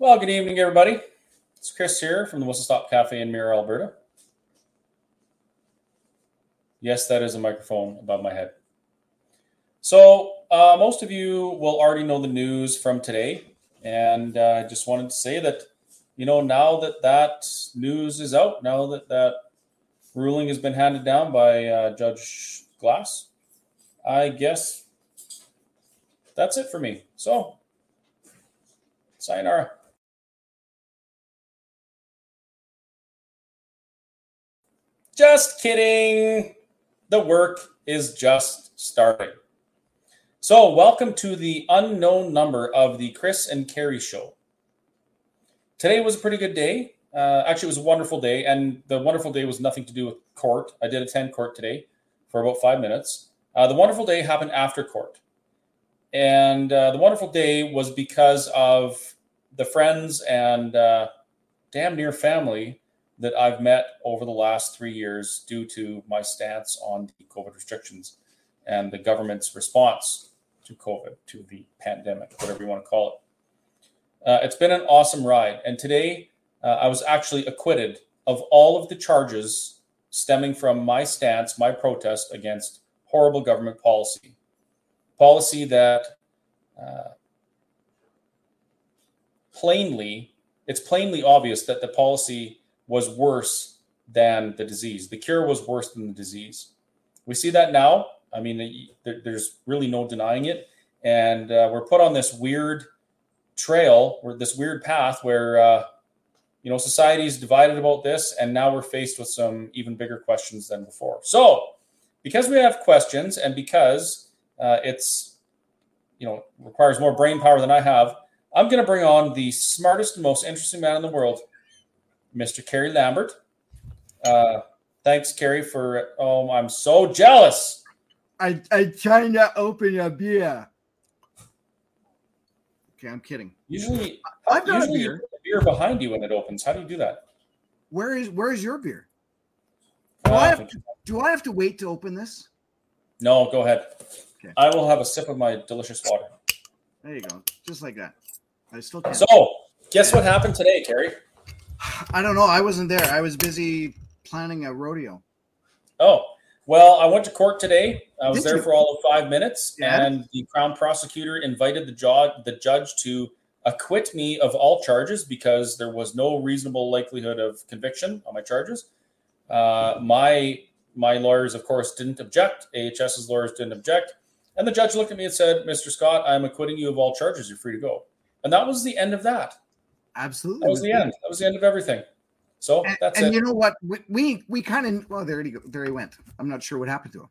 Well, good evening, everybody. It's Chris here from the Whistle Stop Cafe in Mirror, Alberta. Yes, that is a microphone above my head. So, uh, most of you will already know the news from today, and uh, I uh, just wanted to say that, you know, now that that news is out, now that that ruling has been handed down by uh, Judge Glass, I guess that's it for me. So, sayonara. Just kidding. The work is just starting. So, welcome to the unknown number of the Chris and Kerry show. Today was a pretty good day. Uh, actually, it was a wonderful day, and the wonderful day was nothing to do with court. I did attend court today for about five minutes. Uh, the wonderful day happened after court. And uh, the wonderful day was because of the friends and uh, damn near family that I've met over the last three years due to my stance on the COVID restrictions and the government's response to COVID, to the pandemic, whatever you want to call it. Uh, it's been an awesome ride. And today uh, I was actually acquitted of all of the charges stemming from my stance, my protest against horrible government policy. Policy that uh, plainly, it's plainly obvious that the policy was worse than the disease. The cure was worse than the disease. We see that now. I mean, there's really no denying it. And uh, we're put on this weird trail, or this weird path where, uh, you know, society is divided about this. And now we're faced with some even bigger questions than before. So, because we have questions and because uh, it's, you know, requires more brain power than I have, I'm going to bring on the smartest and most interesting man in the world, Mr. Kerry Lambert. Uh, thanks, Kerry, for. Oh, I'm so jealous. I I trying to open a beer. Okay, I'm kidding. Usually, I've got usually a beer. beer behind you when it opens. How do you do that? Where is where is your beer? Do, uh, I have to, do I have to wait to open this? No, go ahead. Okay. I will have a sip of my delicious water. There you go, just like that. I still can't. So, guess what happened today, Kerry? I don't know. I wasn't there. I was busy planning a rodeo. Oh, well, I went to court today. I was Did there you? for all of five minutes, yeah. and the crown prosecutor invited the judge, the judge to acquit me of all charges because there was no reasonable likelihood of conviction on my charges. Uh, my my lawyers, of course, didn't object. AHS's lawyers didn't object, and the judge looked at me and said, "Mr. Scott, I'm acquitting you of all charges. You're free to go." And that was the end of that. Absolutely. That was the end. That was the end of everything. So and, that's and it. you know what? We we, we kind of well, there he go, there he went. I'm not sure what happened to him.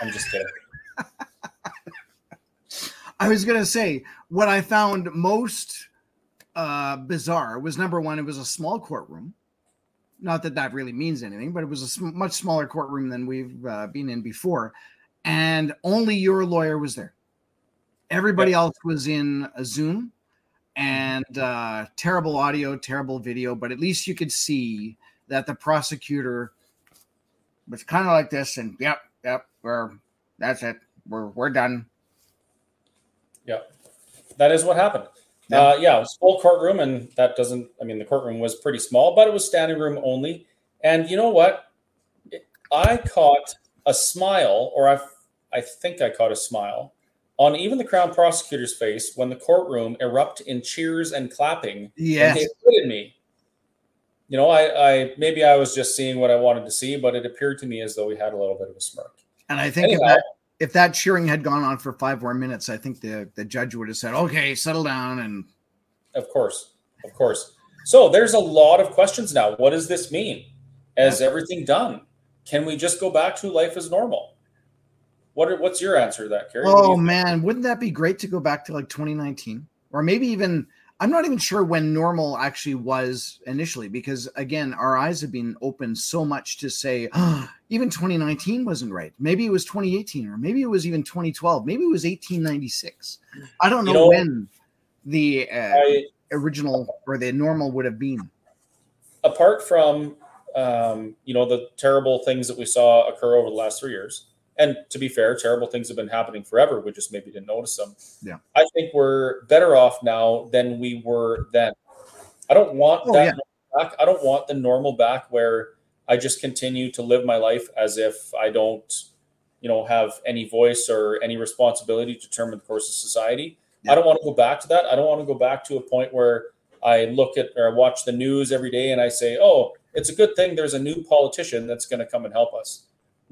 I'm just kidding. I was gonna say what I found most uh, bizarre was number one. It was a small courtroom. Not that that really means anything, but it was a sm- much smaller courtroom than we've uh, been in before, and only your lawyer was there. Everybody yep. else was in a Zoom and uh, terrible audio, terrible video, but at least you could see that the prosecutor was kind of like this, and yep, yep, we're that's it, we're we're done. Yep, that is what happened. Yeah. Uh, yeah, it was full courtroom, and that doesn't. I mean, the courtroom was pretty small, but it was standing room only. And you know what? I caught a smile, or I, I think I caught a smile on even the crown prosecutor's face when the courtroom erupt in cheers and clapping. Yes. And acquitted me. You know, I, I maybe I was just seeing what I wanted to see, but it appeared to me as though we had a little bit of a smirk. And I think Anyhow, if, that, if that cheering had gone on for five more minutes, I think the, the judge would have said, okay, settle down. And of course, of course. So there's a lot of questions now. What does this mean? Is everything done? Can we just go back to life as normal? What are, what's your answer to that, Kerry? Oh man, wouldn't that be great to go back to like 2019 or maybe even I'm not even sure when normal actually was initially because again, our eyes have been opened so much to say oh, even 2019 wasn't right. Maybe it was 2018 or maybe it was even 2012. Maybe it was 1896. I don't know, you know when the uh, I, original or the normal would have been. Apart from um, you know the terrible things that we saw occur over the last three years, and to be fair, terrible things have been happening forever. We just maybe didn't notice them. Yeah. I think we're better off now than we were then. I don't want Oh, that yeah. back. I don't want the normal back where I just continue to live my life as if I don't, you know, have any voice or any responsibility to determine the course of society. Yeah. I don't want to go back to that. I don't want to go back to a point where I look at or I watch the news every day and I say, "Oh, it's a good thing there's a new politician that's going to come and help us."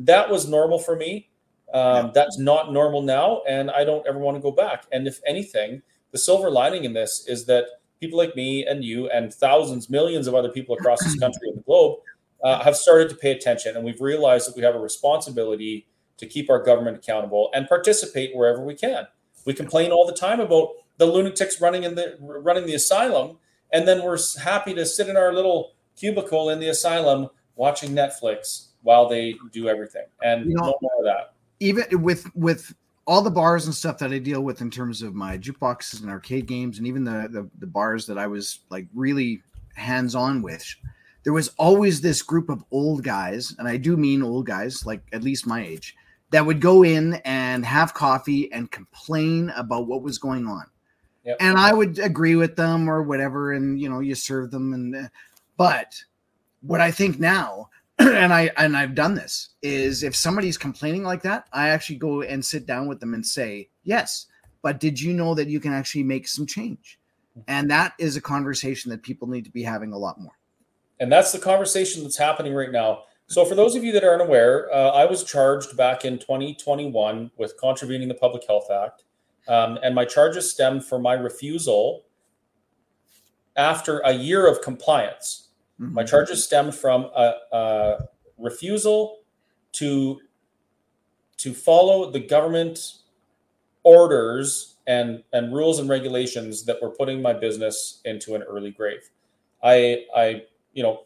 That was normal for me. Um. That's not normal now, and I don't ever want to go back. And if anything, the silver lining in this is that people like me and you and thousands, millions of other people across this country and the globe uh, have started to pay attention, and we've realized that we have a responsibility to keep our government accountable and participate wherever we can. We complain all the time about the lunatics running in the running the asylum, and then we're happy to sit in our little cubicle in the asylum watching Netflix while they do everything. And You know- no more of that. even with with all the bars and stuff that I deal with in terms of my jukeboxes and arcade games, and even the the, the bars that I was like really hands on with, there was always this group of old guys, and I do mean old guys, like at least my age, that would go in and have coffee and complain about what was going on. Yep. And I would agree with them or whatever, and you know, you serve them, and uh, but what I think now and I and I've done this is if somebody's complaining like that, I actually go and sit down with them and say, "Yes, but did you know that you can actually make some change?" And that is a conversation that people need to be having a lot more. And that's the conversation that's happening right now. So, for those of you that aren't aware, uh, I was charged back in 2021 with contravening the Public Health Act. Um, and my charges stemmed from my refusal after a year of compliance. My charges stemmed from a, a refusal to to follow the government orders and and rules and regulations that were putting my business into an early grave. I I you know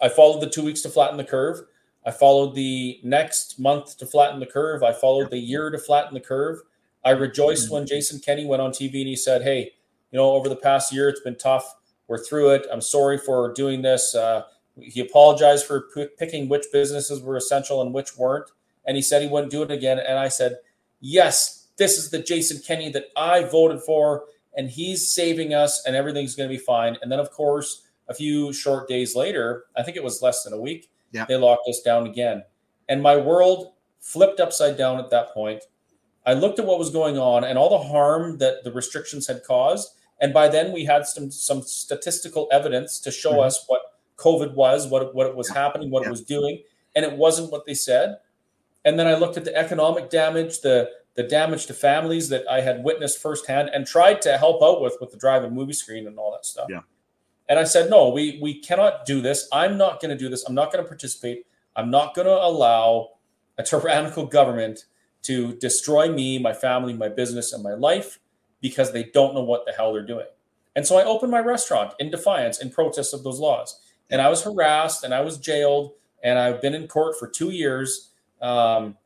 I followed the two weeks to flatten the curve. I followed the next month to flatten the curve. I followed the year to flatten the curve. I rejoiced when Jason Kenney went on TV and he said, "Hey, you know, over the past year, it's been tough. We're through it. I'm sorry for doing this." Uh, he apologized for p- picking which businesses were essential and which weren't, and he said he wouldn't do it again. And I said, "Yes, this is the Jason Kenney that I voted for, and he's saving us, and everything's going to be fine." And then, of course, a few short days later, I think it was less than a week, Yeah. they locked us down again, and my world flipped upside down at that point. I looked at what was going on and all the harm that the restrictions had caused. And by then we had some some statistical evidence to show Mhm. us what COVID was, what, what it was Yeah. happening, what Yeah. it was doing, and it wasn't what they said. And then I looked at the economic damage, the the damage to families that I had witnessed firsthand and tried to help out with with the drive-in movie screen and all that stuff. Yeah. And I said, no, we we cannot do this. I'm not going to do this. I'm not going to participate. I'm not going to allow a tyrannical government to destroy me, my family, my business, and my life because they don't know what the hell they're doing. And so I opened my restaurant in defiance, in protest of those laws. And I was harassed and I was jailed and I've been in court for two years. Um,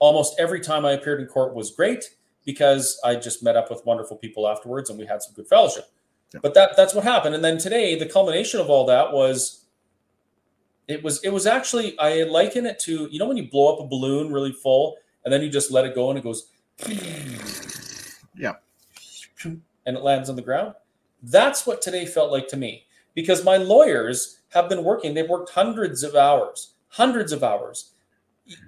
almost every time I appeared in court was great because I just met up with wonderful people afterwards and we had some good fellowship. Yeah. But that that's what happened. And then today, the culmination of all that was it was it was actually I liken it to you know when you blow up a balloon really full and then you just let it go and it goes Yeah. and it lands on the ground. That's what today felt like to me because my lawyers have been working. They've worked hundreds of hours, hundreds of hours.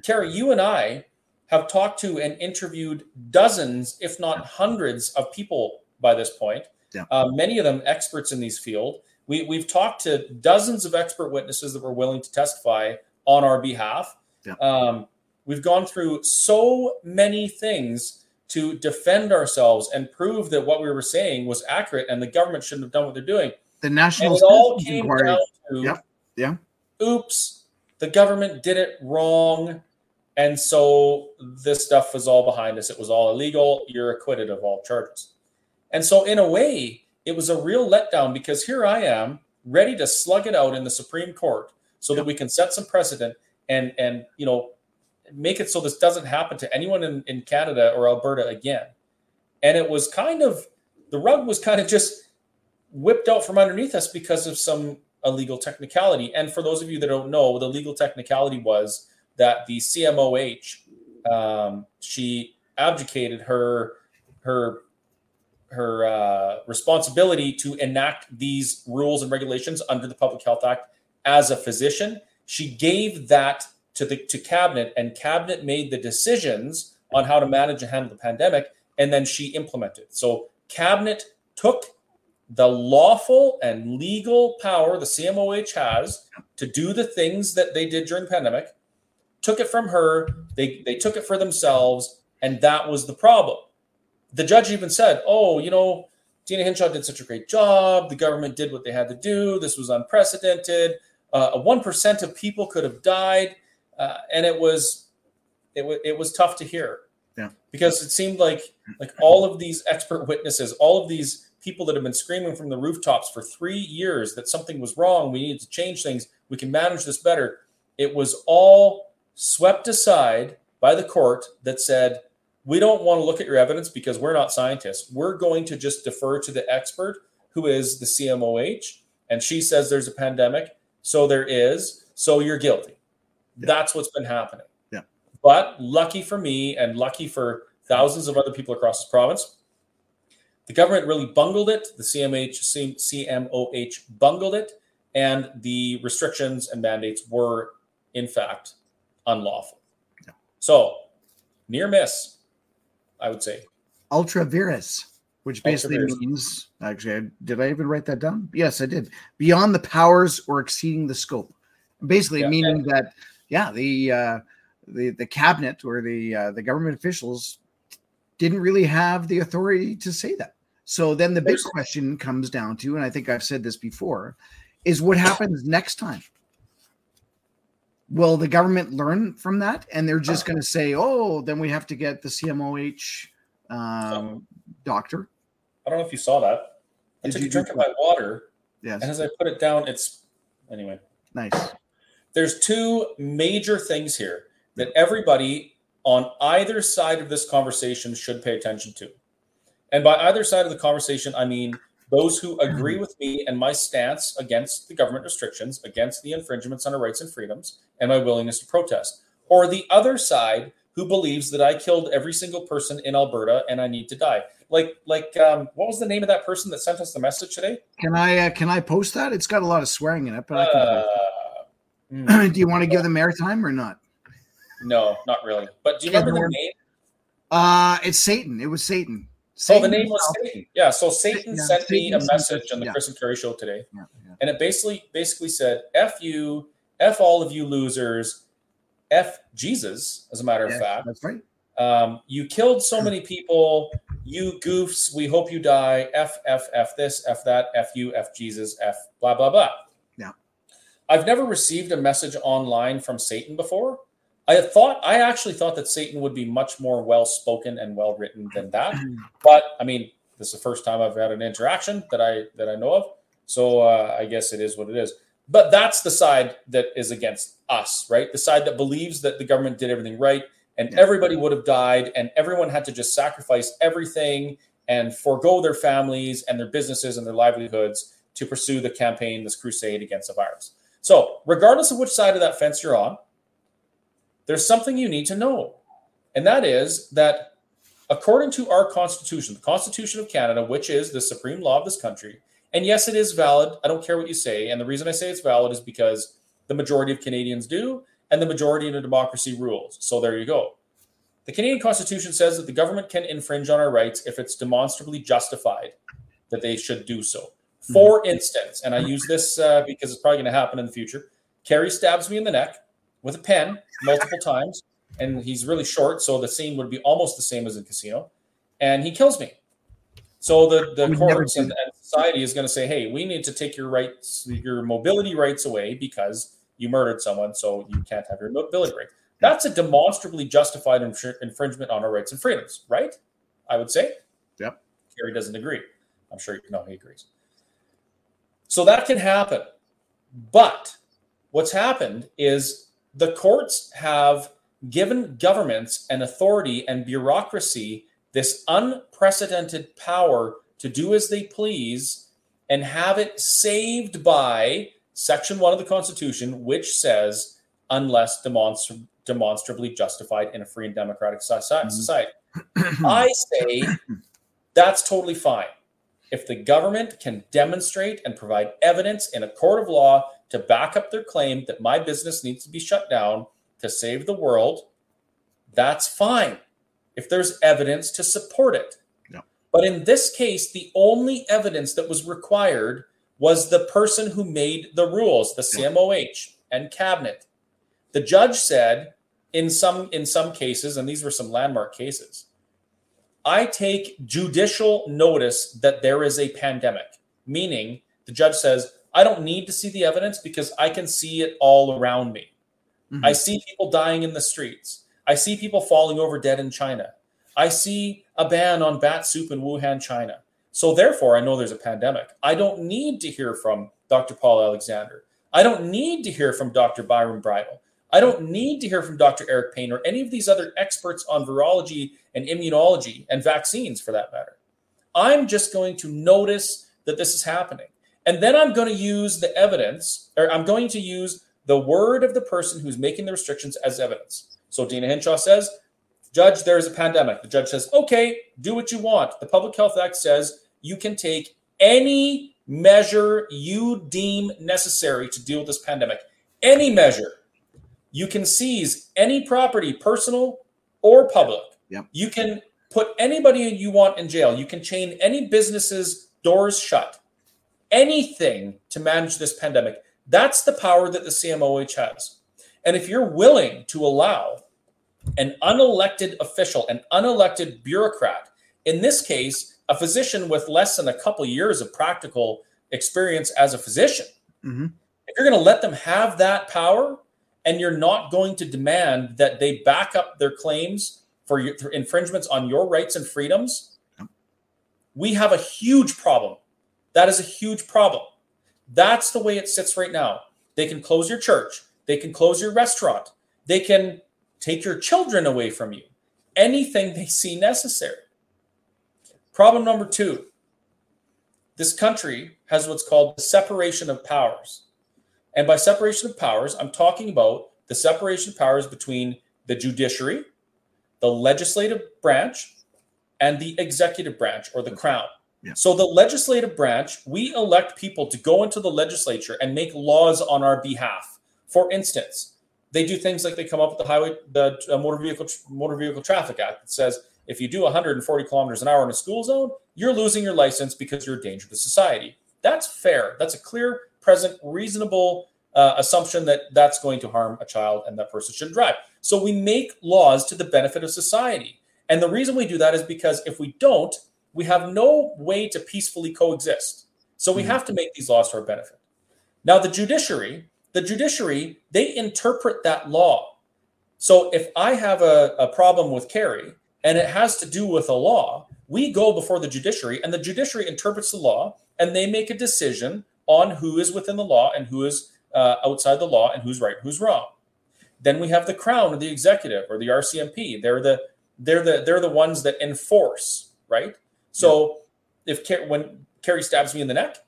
Kerry, you and I have talked to and interviewed dozens, if not hundreds, of people by this point. Yeah. Uh, many of them experts in these field. We, we've talked to dozens of expert witnesses that were willing to testify on our behalf. Yeah. Um, we've gone through so many things to defend ourselves and prove that what we were saying was accurate and the government shouldn't have done what they're doing. The And national it all came Inquiry- down to, Yep, yeah. oops, the government did it wrong. And so this stuff was all behind us. It was all illegal. You're acquitted of all charges. And so, in a way, it was a real letdown because here I am ready to slug it out in the Supreme Court so that we can set some precedent and, and, you know, make it so this doesn't happen to anyone in, in Canada or Alberta again. And it was kind of, the rug was kind of just whipped out from underneath us because of some illegal technicality. And for those of you that don't know, the legal technicality was that the CMOH, um, she abdicated her her her uh, responsibility to enact these rules and regulations under the Public Health Act as a physician. She gave that to the to cabinet, and cabinet made the decisions on how to manage and handle the pandemic, and then she implemented. So cabinet took the lawful and legal power the CMOH has to do the things that they did during the pandemic, took it from her. They they took it for themselves, and that was the problem. The judge even said, "Oh, you know, Deena Hinshaw did such a great job. The government did what they had to do. This was unprecedented. Uh, one uh, of people could have died, uh, and it was it, w- it was tough to hear. Yeah. Because it seemed like like all of these expert witnesses, all of these people that have been screaming from the rooftops for three years that something was wrong, we need to change things, we can manage this better. It was all swept aside by the court that said, we don't want to look at your evidence because we're not scientists. We're going to just defer to the expert who is the CMOH. And she says there's a pandemic. So there is. So you're guilty. That's what's been happening. Yeah. But lucky for me and lucky for thousands of other people across this province, the government really bungled it. The CMH, CMOH bungled it. And the restrictions and mandates were, in fact, unlawful. Yeah. So near miss, I would say. Ultra vires which basically means actually did i even write that down yes i did beyond the powers or exceeding the scope basically yeah, meaning yeah. that yeah the uh the the cabinet or the uh, the government officials didn't really have the authority to say that so then the big question comes down to and i think i've said this before is what happens next time will the government learn from that and they're just going to say oh then we have to get the cmoh um, doctor I don't know if you saw that. I Did took a drink of my water. Yes. And as I put it down, it's anyway. Nice. There's two major things here that everybody on either side of this conversation should pay attention to. And by either side of the conversation, I mean those who agree mm-hmm. with me and my stance against the government restrictions, against the infringements on our rights and freedoms, and my willingness to protest, or the other side who believes that I killed every single person in Alberta and I need to die like like um, what was the name of that person that sent us the message today? Can I uh, can I post that? It's got a lot of swearing in it, but I can. Uh, do you want to give them airtime or not? No, not really. But do you remember the name? Uh, it's Satan. It was Satan. Satan oh, the name was Satan. Yeah. So Satan yeah, sent Satan me a message on the yeah. Chris and Kerry show today, yeah, and it basically basically said, "F you, f all of you losers, f Jesus." As a matter of fact, that's right. Um, you killed so many people. You goofs. We hope you die. F F F this F that F you F Jesus F blah blah blah. I've never received a message online from Satan before. I thought I actually thought that Satan would be much more well spoken and well written than that. But I mean, this is the first time I've had an interaction that I that I know of. So uh, I guess it is what it is. But that's the side that is against us, right? The side that believes that the government did everything right and yeah. everybody would have died and everyone had to just sacrifice everything and forego their families and their businesses and their livelihoods to pursue the campaign this crusade against the virus so regardless of which side of that fence you're on there's something you need to know and that is that according to our constitution the constitution of canada which is the supreme law of this country and yes it is valid i don't care what you say and the reason i say it's valid is because the majority of canadians do and the majority in a democracy rules. So there you go. The Canadian Constitution says that the government can infringe on our rights if it's demonstrably justified that they should do so. For mm-hmm. instance, and I use this uh, because it's probably going to happen in the future, Kerry stabs me in the neck with a pen multiple times, and he's really short, so the scene would be almost the same as in Casino, and he kills me. So the, the courts and, and society is going to say, hey, we need to take your rights, your mobility rights away because you murdered someone, so you can't have your mobility right. That's a demonstrably justified infringement on our rights and freedoms, right? I would say. Yep. Kerry doesn't agree. I'm sure no, he agrees. So that can happen. But what's happened is the courts have given governments and authority and bureaucracy this unprecedented power to do as they please and have it saved by Section 1 of the Constitution, which says, unless demonstra- demonstrably justified in a free and democratic society. Mm-hmm. I say That's totally fine. If the government can demonstrate and provide evidence in a court of law to back up their claim that my business needs to be shut down to save the world, that's fine. If there's evidence to support it. Yeah. But in this case, the only evidence that was required was the person who made the rules, the CMOH and cabinet. The judge said in some in some cases, and these were some landmark cases, I take judicial notice that there is a pandemic, meaning the judge says, I don't need to see the evidence because I can see it all around me. Mm-hmm. I see people dying in the streets. I see people falling over dead in China. I see a ban on bat soup in Wuhan, China. So therefore, I know there's a pandemic. I don't need to hear from Dr. Paul Alexander. I don't need to hear from Dr. Byron Bridle. I don't need to hear from Dr. Eric Payne or any of these other experts on virology and immunology and vaccines for that matter. I'm just going to notice that this is happening. And then I'm going to use the evidence, or I'm going to use the word of the person who's making the restrictions as evidence. So Deena Hinshaw says, Judge, there's a pandemic. The judge says, okay, do what you want. The Public Health Act says you can take any measure you deem necessary to deal with this pandemic. Any measure. You can seize any property, personal or public. Yep. You can put anybody you want in jail. You can chain any businesses doors shut. Anything to manage this pandemic. That's the power that the CMOH has. And if you're willing to allow an unelected official, an unelected bureaucrat, in this case, a physician with less than a couple years of practical experience as a physician, mm-hmm. if you're going to let them have that power and you're not going to demand that they back up their claims for, your, for infringements on your rights and freedoms, we have a huge problem. That is a huge problem. That's the way it sits right now. They can close your church, they can close your restaurant, they can take your children away from you, anything they see necessary. Problem number two this country has what's called the separation of powers. And by separation of powers, I'm talking about the separation of powers between the judiciary, the legislative branch, and the executive branch or the crown. Yeah. So the legislative branch, we elect people to go into the legislature and make laws on our behalf. For instance, they do things like they come up with the highway, the uh, motor vehicle motor vehicle traffic act that says if you do 140 kilometers an hour in a school zone, you're losing your license because you're a danger to society. That's fair. That's a clear, present, reasonable uh, assumption that that's going to harm a child and that person shouldn't drive. So we make laws to the benefit of society. And the reason we do that is because if we don't, we have no way to peacefully coexist. So we mm-hmm. have to make these laws to our benefit. Now, the judiciary, the judiciary, they interpret that law. So if I have a, a problem with Kerry and it has to do with a law, we go before the judiciary and the judiciary interprets the law and they make a decision on who is within the law and who is uh, outside the law and who's right who's wrong. Then we have the crown or the executive or the RCMP. They're the they're the they're the ones that enforce, right? So yeah. if when Kerry stabs me in the neck,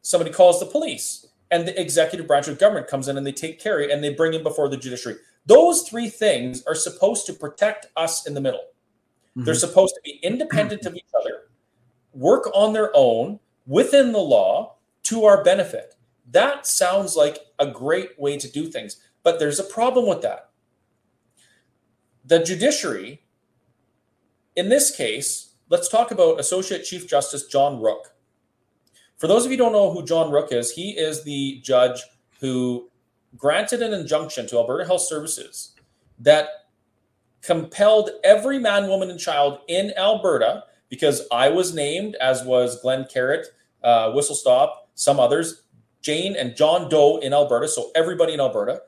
somebody calls the police and the executive branch of government comes in and they take Kerry and they bring him before the judiciary. Those three things are supposed to protect us in the middle. Mm-hmm. They're supposed to be independent of each other, work on their own within the law to our benefit. That sounds like a great way to do things, but there's a problem with that. The judiciary, in this case, let's talk about Associate Chief Justice John Rooke. For those of you don't know who John Rooke is, he is the judge who granted an injunction to Alberta Health Services that compelled every man, woman, and child in Alberta, because I was named, as was Glen Carritt, uh, Whistle Stop, some others, Jane and John Doe in Alberta, so everybody in Alberta.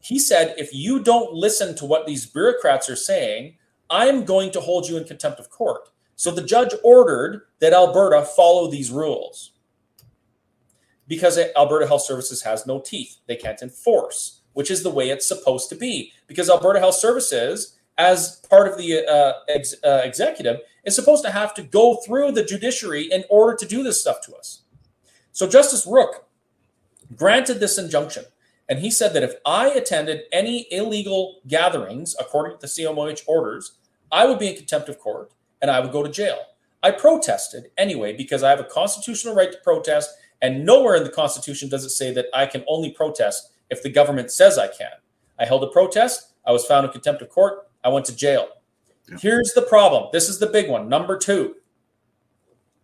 He said, if you don't listen to what these bureaucrats are saying, I'm going to hold you in contempt of court. So the judge ordered that Alberta follow these rules because Alberta Health Services has no teeth. They can't enforce, which is the way it's supposed to be. Because Alberta Health Services as part of the uh, ex- uh, executive, is supposed to have to go through the judiciary in order to do this stuff to us. So Justice Rooke granted this injunction. And he said that if I attended any illegal gatherings according to the CMOH orders, I would be in contempt of court and I would go to jail. I protested anyway because I have a constitutional right to protest, and nowhere in the Constitution does it say that I can only protest if the government says I can. I held a protest. I was found in contempt of court. I went to jail. Here's the problem. This is the big one. Number two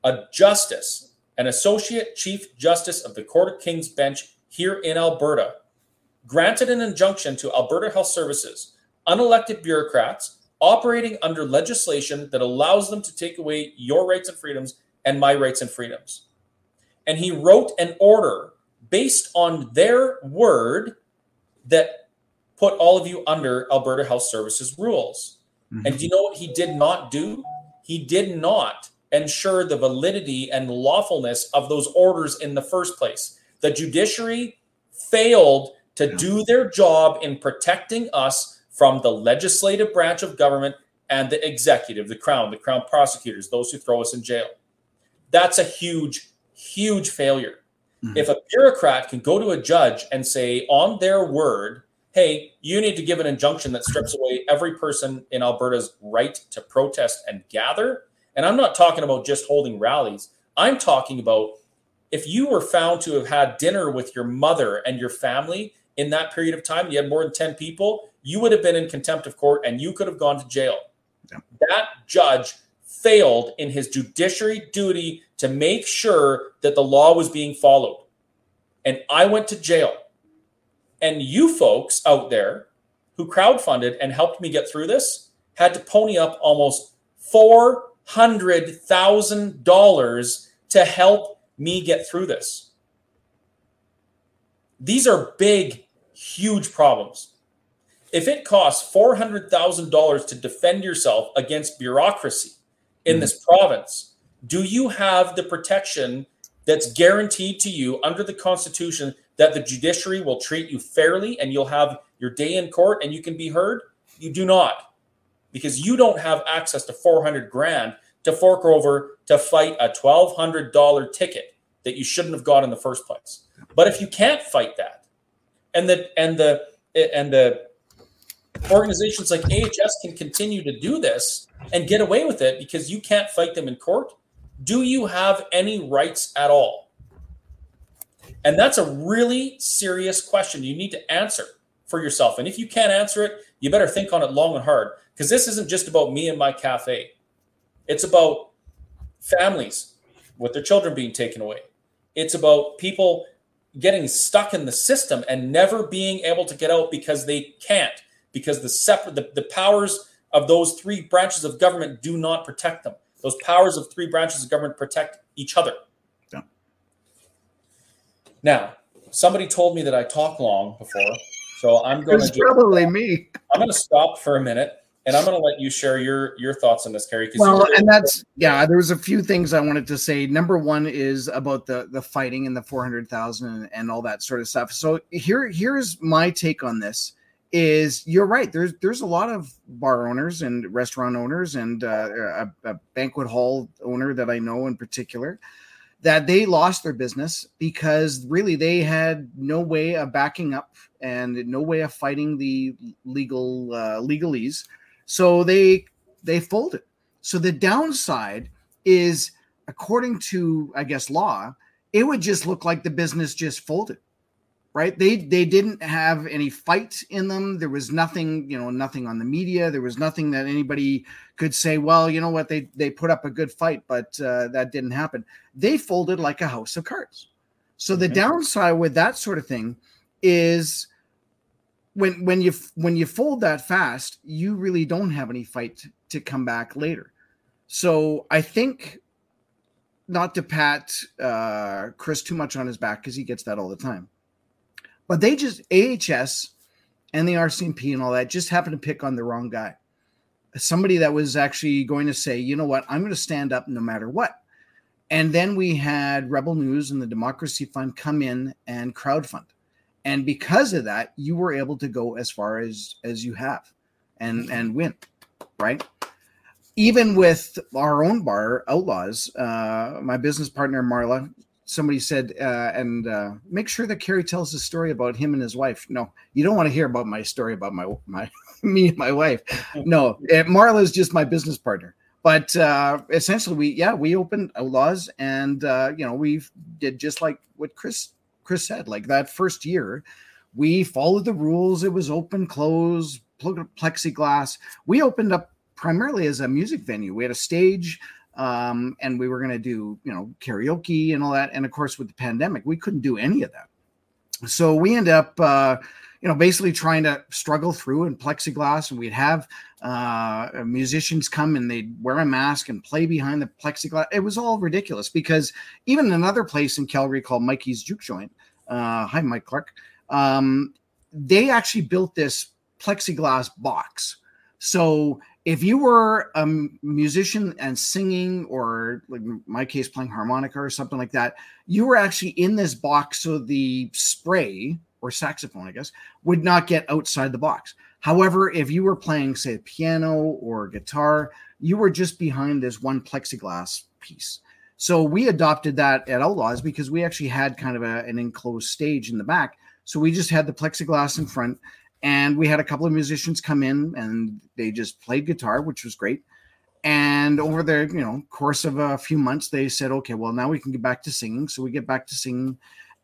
a justice, an associate chief justice of the Court of King's Bench here in Alberta, granted an injunction to Alberta Health Services, unelected bureaucrats operating under legislation that allows them to take away your rights and freedoms and my rights and freedoms. And he wrote an order based on their word that put all of you under Alberta Health Services rules. Mm-hmm. And do you know what he did not do? He did not ensure the validity and lawfulness of those orders in the first place. The judiciary failed to yeah. do their job in protecting us from the legislative branch of government and the executive, the crown, the crown prosecutors, those who throw us in jail. That's a huge, huge failure. Mm-hmm. If a bureaucrat can go to a judge and say, on their word, hey, you need to give an injunction that strips away every person in Alberta's right to protest and gather. And I'm not talking about just holding rallies. I'm talking about if you were found to have had dinner with your mother and your family in that period of time, you had more than 10 people, you would have been in contempt of court and you could have gone to jail. Yeah. That judge failed in his judiciary duty to make sure that the law was being followed. And I went to jail. And you folks out there who crowdfunded and helped me get through this had to pony up almost $400,000 to help me get through this. These are big, huge problems. If it costs $400,000 to defend yourself against bureaucracy in mm-hmm. this province, do you have the protection that's guaranteed to you under the Constitution that the judiciary will treat you fairly and you'll have your day in court and you can be heard? You do not, because you don't have access to 400 grand to fork over to fight a $1,200 ticket that you shouldn't have got in the first place. But if you can't fight that, and the and the and the organizations like AHS can continue to do this and get away with it because you can't fight them in court, do you have any rights at all? And that's a really serious question you need to answer for yourself. And if you can't answer it, you better think on it long and hard because this isn't just about me and my cafe. It's about families with their children being taken away. It's about people getting stuck in the system and never being able to get out because they can't because the separate the, the powers of those three branches of government do not protect them. Those powers of three branches of government protect each other. Yeah. Now, somebody told me that I talk long before, so I'm going to probably me. I'm going to stop for a minute and I'm going to let you share your your thoughts on this, Kerry. Well, and that's yeah. There was a few things I wanted to say. Number one is about the the fighting and the four hundred thousand and all that sort of stuff. So here here's my take on this is you're right. There's there's a lot of bar owners and restaurant owners and uh, a, a, banquet hall owner that I know in particular that they lost their business because really they had no way of backing up and no way of fighting the legal uh, legalese. So they they folded. So the downside is, according to I guess law, it would just look like the business just folded right? They they didn't have any fight in them. There was nothing you know nothing on the media. There was nothing that anybody could say well you know what? They they put up a good fight but uh, that didn't happen. They folded like a house of cards. So the downside with that sort of thing is when when you when you fold that fast you really don't have any fight to come back later so i think not to pat uh, chris too much on his back because he gets that all the time but they just AHS and the RCMP and all that just happened to pick on the wrong guy. Somebody that was actually going to say, you know what, I'm going to stand up no matter what. And then we had Rebel News and the Democracy Fund come in and crowdfund. And because of that, you were able to go as far as as you have and and win, right? Even with our own bar, Outlaws, uh, my business partner Marla, somebody said, uh, and uh, make sure that kerry tells a story about him and his wife. No, you don't want to hear about my story about my my me and my wife. No, Marla is just my business partner. but uh, essentially, we yeah we opened Outlaws, and uh, you know we did just like what Chris Chris said. Like that first year, we followed the rules. It was open, close, plexiglass. We opened up primarily as a music venue. We had a stage. Um, and we were going to do, you know, karaoke and all that. And of course, with the pandemic, we couldn't do any of that. So we end up, uh, you know, basically trying to struggle through in plexiglass, and we'd have uh, musicians come and they'd wear a mask and play behind the plexiglass. It was all ridiculous because even another place in Calgary called Mikey's Juke Joint. Uh, hi, Mike Clark. Um, they actually built this plexiglass box. So if you were a musician and singing, or like my case, playing harmonica or something like that, you were actually in this box. So the spray or saxophone, I guess, would not get outside the box. However, if you were playing, say, piano or guitar, you were just behind this one plexiglass piece. So we adopted that at Outlaws because we actually had kind of a, an enclosed stage in the back. So we just had the plexiglass in front, and we had a couple of musicians come in and they just played guitar, which was great. And over the you know course of a few months, they said, okay, well now we can get back to singing. So we get back to singing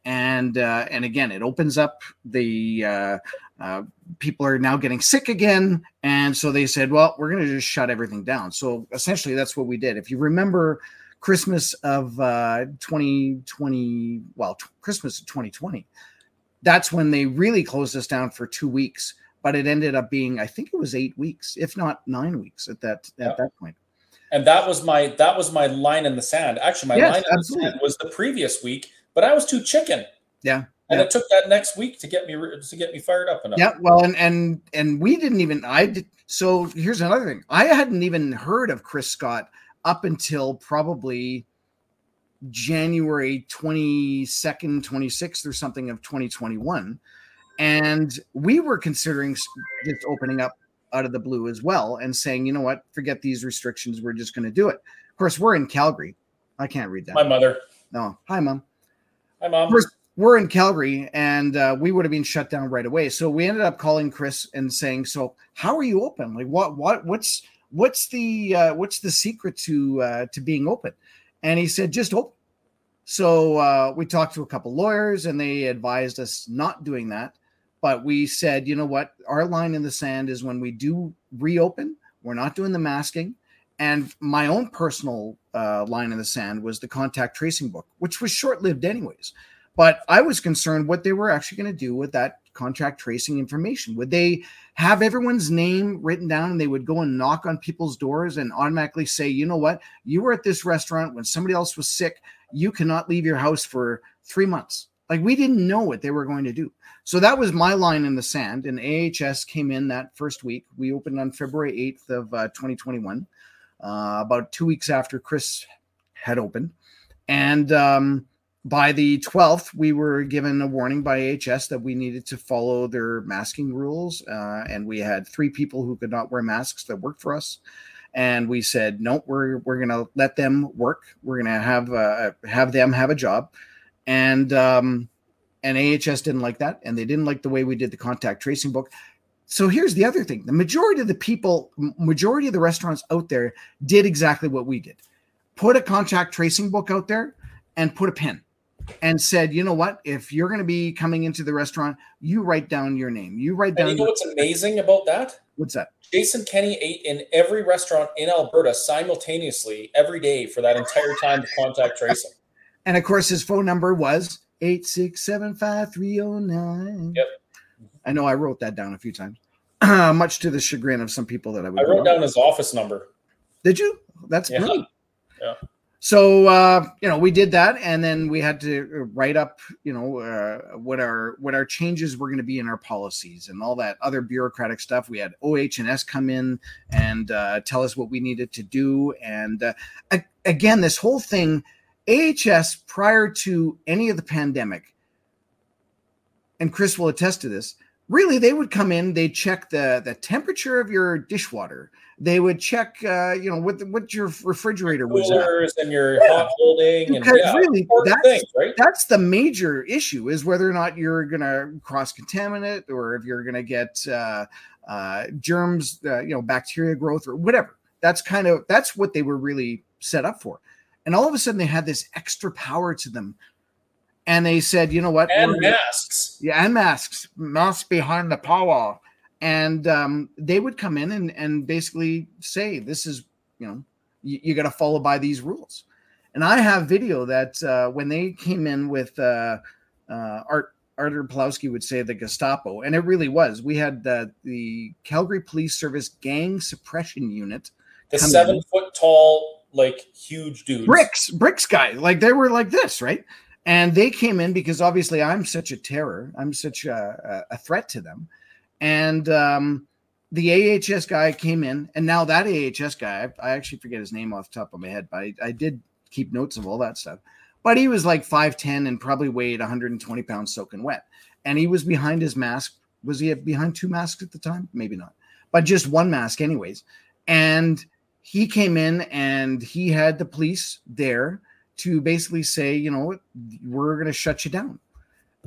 and uh, and again it opens up the uh, uh, people are now getting sick again. And so they said well we're going to just shut everything down. So essentially that's what we did. If you remember christmas of 2020 uh, well t- christmas of 2020 that's when they really closed us down for two weeks. But it ended up being i think it was eight weeks if not nine weeks at that at yeah. that point. And that was my that was my line in the sand. Actually my yes, line in absolutely. the sand was the previous week but I was too chicken. Yeah. And yeah. it took that next week to get me to get me fired up enough. Yeah, well, and and and we didn't even. I did. So here's another thing. I hadn't even heard of Chris Scott up until probably January 22nd, 26th, or something of 2021. And we were considering just opening up out of the blue as well and saying, you know what, forget these restrictions. We're just going to do it. Of course, we're in Calgary. I can't read that. My mother. No. Hi, mom. Hi, mom. First, we're in Calgary, and uh, we would have been shut down right away. So we ended up calling Chris and saying, "So how are you open? Like, what, what, what's, what's the, uh, what's the secret to, uh, to being open?" And he said, "Just open." So uh, we talked to a couple lawyers, and they advised us not doing that. But we said, you know what? Our line in the sand is when we do reopen, we're not doing the masking. And my own personal uh, line in the sand was the contact tracing book, which was short lived, anyways. But I was concerned what they were actually going to do with that contact tracing information. Would they have everyone's name written down and they would go and knock on people's doors and automatically say, you know what, you were at this restaurant when somebody else was sick. You cannot leave your house for three months. Like we didn't know what they were going to do. So that was my line in the sand. And AHS came in that first week. We opened on February 8th of uh, 2021 uh, about two weeks after Chris had opened. And um, by the 12th, we were given a warning by AHS that we needed to follow their masking rules. Uh, and we had three people who could not wear masks that worked for us. And we said, no, we're, we're going to let them work. We're going to have, uh, have them have a job. And, um, and AHS didn't like that. And they didn't like the way we did the contact tracing book so here's the other thing. The majority of the people majority of the restaurants out there did exactly what we did. Put a contact tracing book out there and put a pin and said you know what? If you're going to be coming into the restaurant you write down your name. You write down and you know what's amazing about that? What's that? Jason kenney ate in every restaurant in alberta simultaneously every day for that entire time to contact tracing. And of course his phone number was 8675309 yep I know I wrote that down a few times, much to the chagrin of some people that I would. I wrote down his office number. Did you? That's yeah. brilliant. Yeah. So uh, you know, we did that, and then we had to write up, you know, uh, what our what our changes were going to be in our policies and all that other bureaucratic stuff. We had OH and S come in and uh, tell us what we needed to do, and uh, again, this whole thing, AHS prior to any of the pandemic, and Chris will attest to this really they would come in they'd check the the temperature of your dishwater they would check uh you know what what your refrigerator was Coolers and your yeah. hot holding because and, yeah, really that's, things, right? that's the major issue is whether or not you're gonna cross contaminate or if you're gonna get uh, uh germs uh, you know bacteria growth or whatever That's kind of that's what they were really set up for. And all of a sudden they had this extra power to them. And they said, you know what? And masks. yeah, and masks, masks behind the power. And um, they would come in and, and basically say, this is, you know, you, you got to follow by these rules. And I have video that uh, when they came in with uh, uh, Art Artur Pawlowski would say the Gestapo, and it really was. We had the, the Calgary Police Service Gang Suppression Unit, The Come in. seven foot tall, like huge dudes. bricks, bricks guy, like they were like this, right? And they came in because obviously I'm such a terror, I'm such a, a threat to them. And um, the AHS guy came in, and now that AHS guy, I, I actually forget his name off the top of my head, but I, I did keep notes of all that stuff. But he was like 5'10 and probably weighed 120 pounds soaking wet. And he was behind his mask. Was he behind two masks at the time? Maybe not, but just one mask, anyways. And he came in and he had the police there to basically say, you know, we're going to shut you down.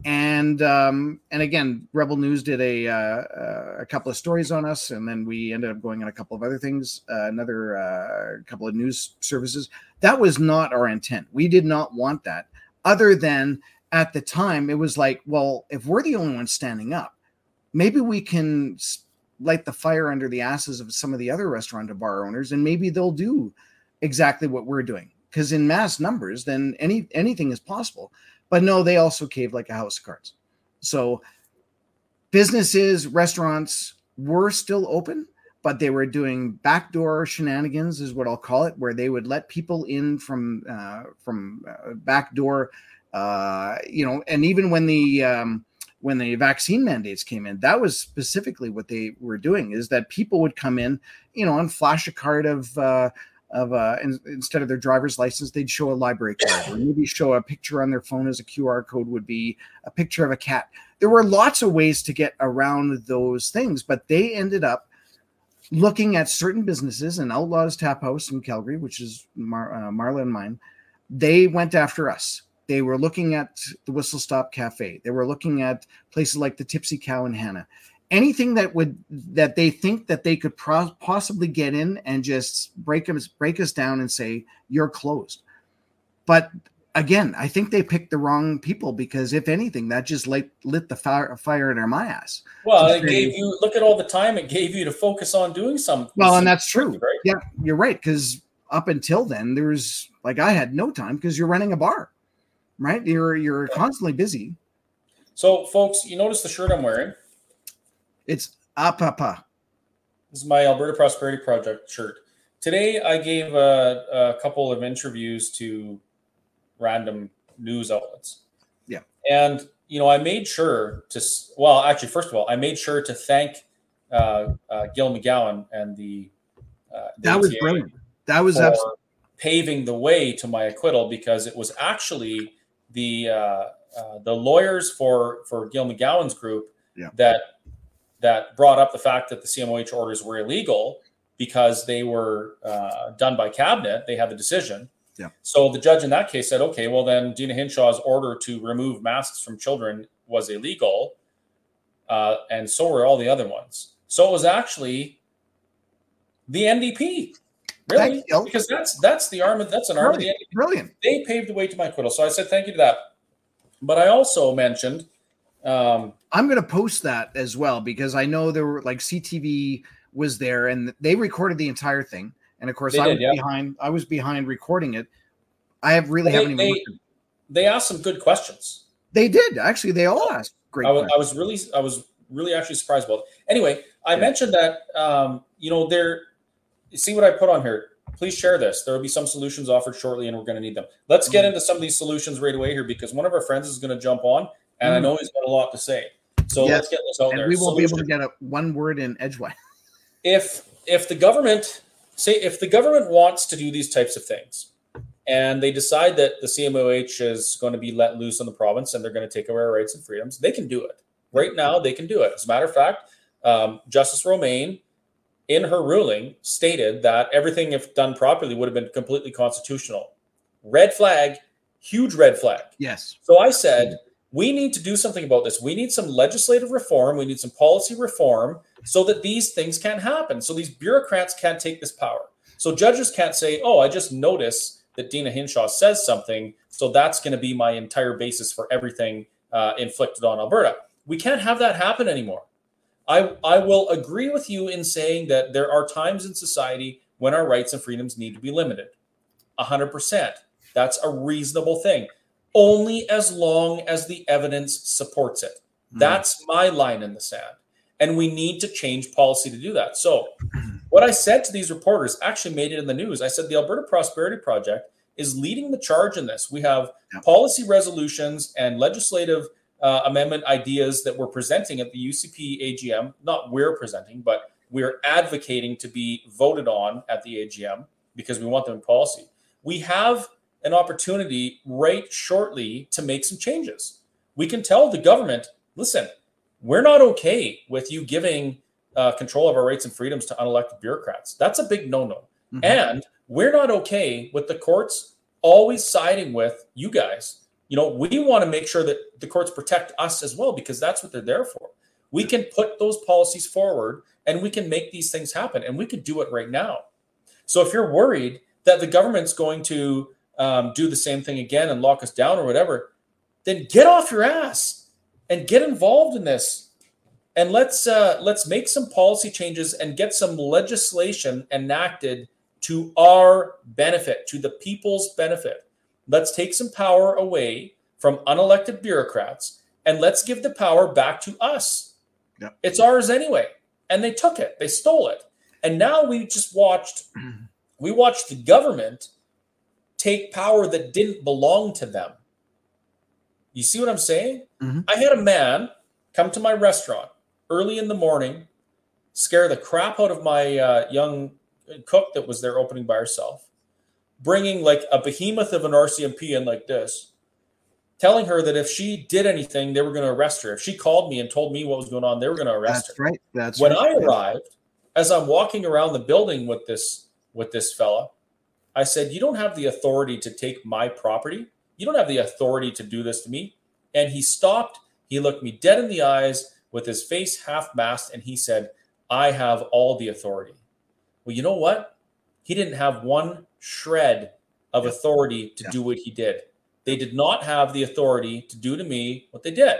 And um, and again, Rebel News did a uh, uh, a couple of stories on us, and then we ended up going on a couple of other things, uh, another uh, couple of news services. That was not our intent. We did not want that. Other than at the time, it was like, well, if we're the only ones standing up, maybe we can light the fire under the asses of some of the other restaurant and bar owners, and maybe they'll do exactly what we're doing. Because in mass numbers, then any anything is possible. But no, they also caved like a house of cards. So businesses, restaurants were still open, but they were doing backdoor shenanigans, is what I'll call it, where they would let people in from uh, from uh, backdoor. Uh, you know, and even when the um, when the vaccine mandates came in, that was specifically what they were doing. Is that people would come in, you know, and flash a card of. Of uh, in, instead of their driver's license, they'd show a library card, or maybe show a picture on their phone as a QR code would be a picture of a cat. There were lots of ways to get around those things, but they ended up looking at certain businesses and Outlaws Tap House in Calgary, which is Mar- uh, Marla and mine. They went after us. They were looking at the Whistle Stop Cafe. They were looking at places like the Tipsy Cow in Hanna. Anything that would that they think that they could pro- possibly get in and just break us break us down and say you're closed. But again, I think they picked the wrong people because if anything, that just lit lit the fire fire under my ass. Well, it gave you look at all the time it gave you to focus on doing something. Well, and that's true. right? Yeah, you're right. Because up until then, there was like I had no time because you're running a bar, right? You're you're constantly busy. So, folks, you notice the shirt I'm wearing. It's up. This is my Alberta Prosperity Project shirt. Today, I gave a, a couple of interviews to random news outlets. Yeah. And, you know, I made sure to, well, actually, first of all, I made sure to thank uh, uh, Gil McGowan and the. Uh, That was brilliant. That was absolutely paving the way to my acquittal because it was actually the uh, uh, the lawyers for for Gil McGowan's group Yeah. that that brought up the fact that the CMOH orders were illegal because they were uh, done by cabinet. They had the decision. Yeah. So the judge in that case said, okay, well then Deena Hinshaw's order to remove masks from children was illegal, uh, and so were all the other ones. So it was actually the NDP, really, you. because that's that's the arm of that's an arm of the NDP. brilliant. They paved the way to my acquittal. So I said thank you to that. But I also mentioned um, I'm going to post that as well because I know there were like CTV was there and they recorded the entire thing. And of course, I did, was yeah. behind. I was behind recording it. I have really They- haven't even. they- looked they asked some good questions. They did actually. They all asked great. I. I was really, I was really actually surprised about. It. Anyway, I Yeah. mentioned that um, you know there. See what I put on here. Please share this. There will be some solutions offered shortly, and we're going to need them. Let's get Mhm. into some of these solutions right away here because one of our friends is going to jump on, and I Mhm. know he's got a lot to say. So Yes. let's get this out and there. we won't be able to get a one word in edgewise. if if the government say if the government wants to do these types of things and they decide that the CMOH is going to be let loose on the province and they're going to take away our rights and freedoms, they can do it. Right now, they can do it. As a matter of fact, um, Justice Romaine, in her ruling, stated that everything, if done properly, would have been completely constitutional. Red flag, huge red flag. Yes. So I said, we need to do something about this. We need some legislative reform. We need some policy reform so that these things can happen. So these bureaucrats can't take this power. So judges can't say, "Oh, I just notice that Deena Hinshaw says something, so that's going to be my entire basis for everything uh, inflicted on Alberta." We can't have that happen anymore. I I will agree with you in saying that there are times in society when our rights and freedoms need to be limited. 100%. That's a reasonable thing. Only as long as the evidence supports it. Mm. That's my line in the sand. And we need to change policy to do that. So, what I said to these reporters actually made it in the news. I said the Alberta Prosperity Project is leading the charge in this. We have policy resolutions and legislative uh, amendment ideas that we're presenting at the UCP AGM. Not we're presenting, but we're advocating to be voted on at the AGM because we want them in policy. We have an opportunity right shortly to make some changes. We can tell the government, listen, we're not okay with you giving uh, control of our rights and freedoms to unelected bureaucrats. That's a big no no. Mm-hmm. And we're not okay with the courts always siding with you guys. You know, we want to make sure that the courts protect us as well because that's what they're there for. We can put those policies forward and we can make these things happen and we could do it right now. So if you're worried that the government's going to um, do the same thing again and lock us down or whatever, then get off your ass and get involved in this. And let's uh, let's make some policy changes and get some legislation enacted to our benefit, to the people's benefit. Let's take some power away from unelected bureaucrats and let's give the power back to us. Yep. It's ours anyway. And they took it, they stole it. And now we just watched we watched the government take power that didn't belong to them. You see what I'm saying? Mm-hmm. I had a man come to my restaurant early in the morning, scare the crap out of my uh, young cook that was there opening by herself, bringing like a behemoth of an RCMP in like this, telling her that if she did anything, they were going to arrest her. If she called me and told me what was going on, they were going to arrest That's her. Right. That's when right. I arrived, as I'm walking around the building with this with this fella, I said, You don't have the authority to take my property. You don't have the authority to do this to me. And he stopped. He looked me dead in the eyes with his face half masked and he said, I have all the authority. Well, you know what? He didn't have one shred of yeah. authority to yeah. do what he did. They did not have the authority to do to me what they did.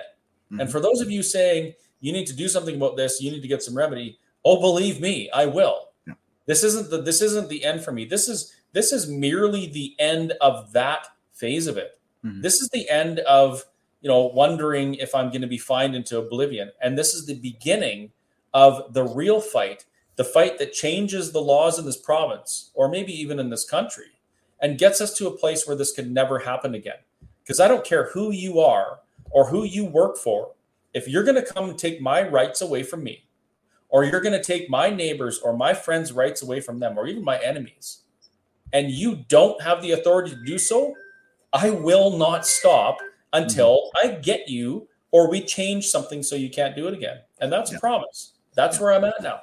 Mm-hmm. And for those of you saying you need to do something about this, you need to get some remedy. Oh, believe me, I will. Yeah. This isn't the this isn't the end for me. This is this is merely the end of that phase of it. Mm-hmm. This is the end of, you know, wondering if I'm going to be fined into oblivion. And this is the beginning of the real fight, the fight that changes the laws in this province or maybe even in this country and gets us to a place where this can never happen again. Because I don't care who you are or who you work for. If you're going to come and take my rights away from me, or you're going to take my neighbors or my friends' rights away from them, or even my enemies, and you don't have the authority to do so, I will not stop until mm-hmm. I get you or we change something so you can't do it again. And that's yeah. a promise. That's yeah. where I'm at now.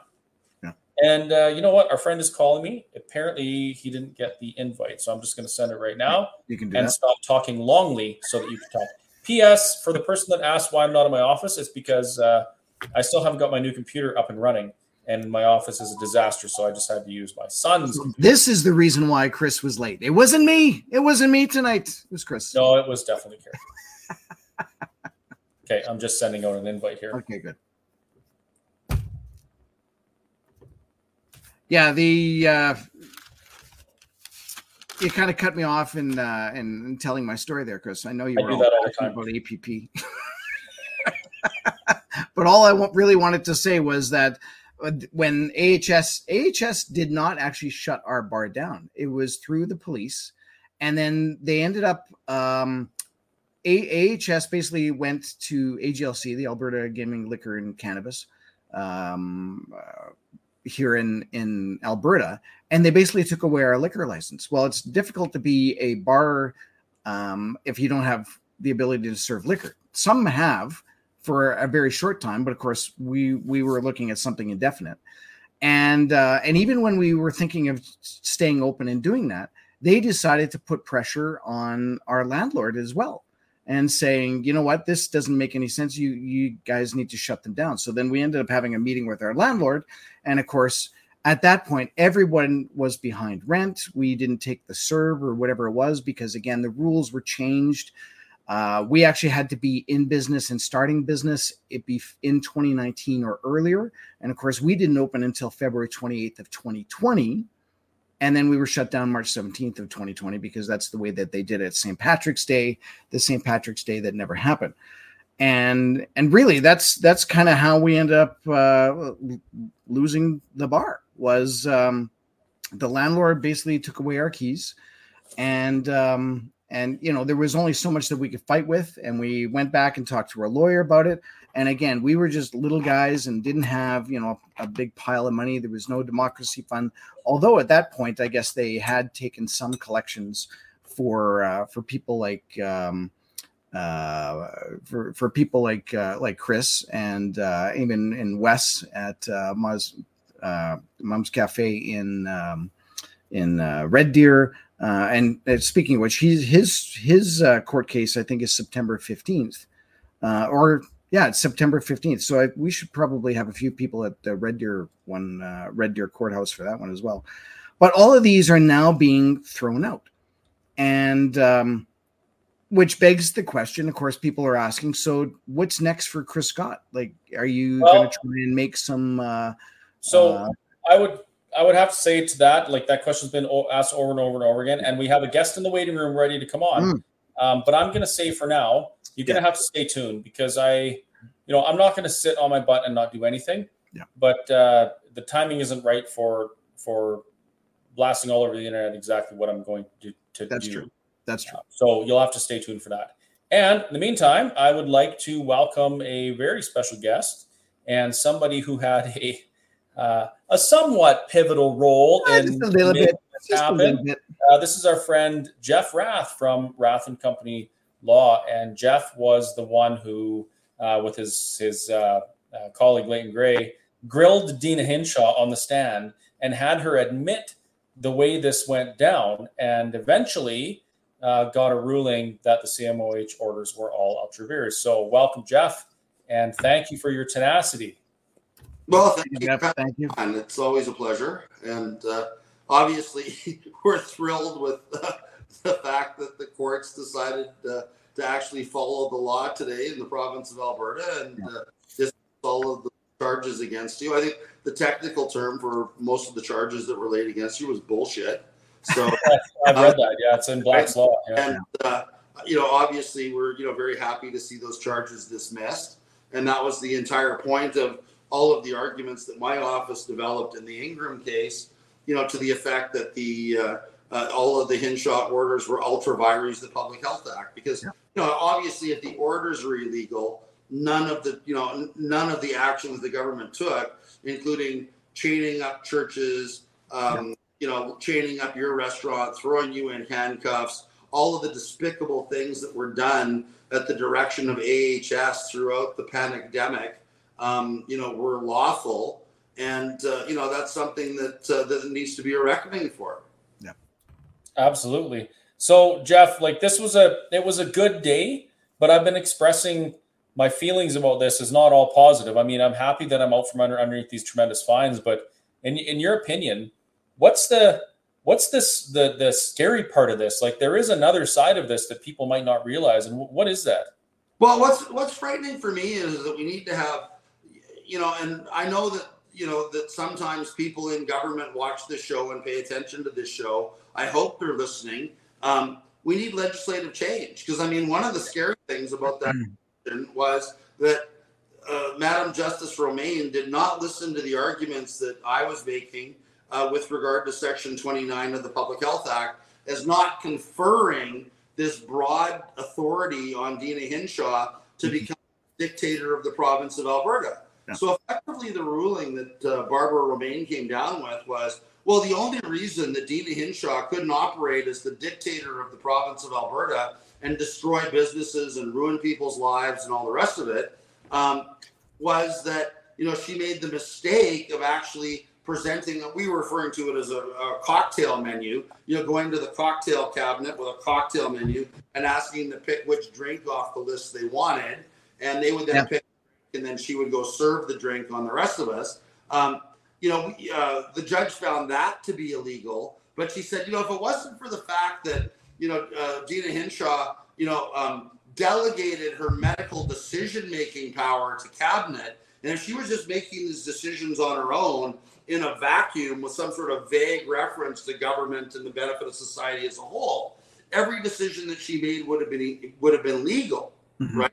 Yeah. And uh, you know what? Our friend is calling me. Apparently, he didn't get the invite, so I'm just going to send it right now. You can do and that. stop talking longly so that you can talk. P.S. For the person that asked why I'm not in my office, it's because uh, I still haven't got my new computer up and running and my office is a disaster. So I just had to use my son's. This is the reason why Chris was late. It wasn't me. It wasn't me tonight. It was Chris. No, it was definitely Kerry. okay, I'm just sending out an invite here. Okay, good. Yeah, the uh, you kind of cut me off in, uh, in, in telling my story there, Chris. I know you I were all, all about APP. but all I really wanted to say was that when AHS AHS did not actually shut our bar down. It was through the police, and then they ended up. Um, AHS basically went to AGLC, the Alberta Gaming Liquor and Cannabis, um, uh, here in in Alberta, and they basically took away our liquor license. Well, it's difficult to be a bar um, if you don't have the ability to serve liquor. Some have, for a very short time, but of course we we were looking at something indefinite. And uh, and even when we were thinking of staying open and doing that, they decided to put pressure on our landlord as well and saying, you know what, this doesn't make any sense. You you guys need to shut them down. So then we ended up having a meeting with our landlord, and of course, at that point, everyone was behind rent. We didn't take the CERB or whatever it was because, again, the rules were changed. Uh, we actually had to be in business and starting business it be in 2019 or earlier. And of course, we didn't open until February 28th of 2020. And then we were shut down March 17th of 2020 because that's the way that they did it. St. Patrick's Day, the St. Patrick's Day that never happened and and really that's that's kind of how we end up uh, losing the bar was um, the landlord basically took away our keys and um, and you know there was only so much that we could fight with and we went back and talked to our lawyer about it. And again we were just little guys and didn't have you know a big pile of money. There was no democracy fund. Although at that point i guess they had taken some collections for uh, for people like um, uh, for for people like uh, like Chris and uh, even in Wes at uh, Mom's, uh, Mom's Cafe in um, in uh, Red Deer. Uh, and uh, speaking of which, he's his his uh, court case I think is September fifteenth, uh, or yeah, it's September fifteenth. So I, we should probably have a few people at the Red Deer one, uh, Red Deer courthouse for that one as well. But all of these are now being thrown out, and um, which begs the question of course people are asking so what's next for chris scott like are you well, going to try and make some uh so i would i would have to say to that like that question's been asked over and over and over again and we have a guest in the waiting room ready to come on mm. um, but i'm going to say for now you're going to have to stay tuned because i you know i'm not going to sit on my butt and not do anything yeah. but uh the timing isn't right for for blasting all over the internet exactly what i'm going to, to do. That's do true. That's true. So you'll have to stay tuned for that. And in the meantime, I would like to welcome a very special guest and somebody who had a uh, a somewhat pivotal role yeah, in a little bit. happen. Bit. Uh, this is our friend Jeff Rath from Rath and Company Law, and Jeff was the one who, uh, with his his uh, uh, colleague Leighton Grey, grilled Deena Hinshaw on the stand and had her admit the way this went down, and eventually uh, got a ruling that the CMOH orders were all ultra vires. So, welcome, Jeff, and thank you for your tenacity. Well, thank you, Jeff. Thank you. And it's always a pleasure. And uh, obviously, we're thrilled with uh, the fact that the courts decided uh, to actually follow the law today in the province of Alberta and uh, dismiss all of the charges against you. I think the technical term for most of the charges that were laid against you was bullshit. So I've read that. Yeah, it's in Black's Law. Yeah. And uh, you know, obviously, we're you know very happy to see those charges dismissed, and that was the entire point of all of the arguments that my office developed in the Ingram case. You know, to the effect that the uh, uh, all of the Hinshaw orders were ultra vires the Public Health Act, because yeah. you know, obviously, if the orders were illegal, none of the you know none of the actions the government took, including chaining up churches. Um, yeah you know, chaining up your restaurant, throwing you in handcuffs, all of the despicable things that were done at the direction of AHS throughout the pandemic, um, you know, were lawful. And, uh, you know, that's something that, uh, that needs to be a reckoning for. Yeah. Absolutely. So, Jeff, like this was a, it was a good day, but I've been expressing my feelings about this is not all positive. I mean, I'm happy that I'm out from under underneath these tremendous fines, but in, in your opinion, what's the what's this the the scary part of this like there is another side of this that people might not realize and what is that well what's what's frightening for me is that we need to have you know and i know that you know that sometimes people in government watch this show and pay attention to this show i hope they're listening um, we need legislative change because i mean one of the scary things about that hmm. was that uh, madam justice romaine did not listen to the arguments that i was making uh, with regard to Section 29 of the Public Health Act as not conferring this broad authority on Deena Hinshaw to mm-hmm. become dictator of the province of Alberta. Yeah. So effectively, the ruling that uh, Barbara Romaine came down with was, well, the only reason that Deena Hinshaw couldn't operate as the dictator of the province of Alberta and destroy businesses and ruin people's lives and all the rest of it um, was that you know she made the mistake of actually presenting, we were referring to it as a, a, cocktail menu, you know, going to the cocktail cabinet with a cocktail menu and asking them to pick which drink off the list they wanted. And they would then yeah. pick, and then she would go serve the drink on the rest of us. Um, you know, uh, the judge found that to be illegal. But she said, you know, if it wasn't for the fact that, you know, uh, Deena Hinshaw, you know, um, delegated her medical decision making power to cabinet, and if she was just making these decisions on her own in a vacuum with some sort of vague reference to government and the benefit of society as a whole, every decision that she made would have been would have been legal, mm-hmm. right?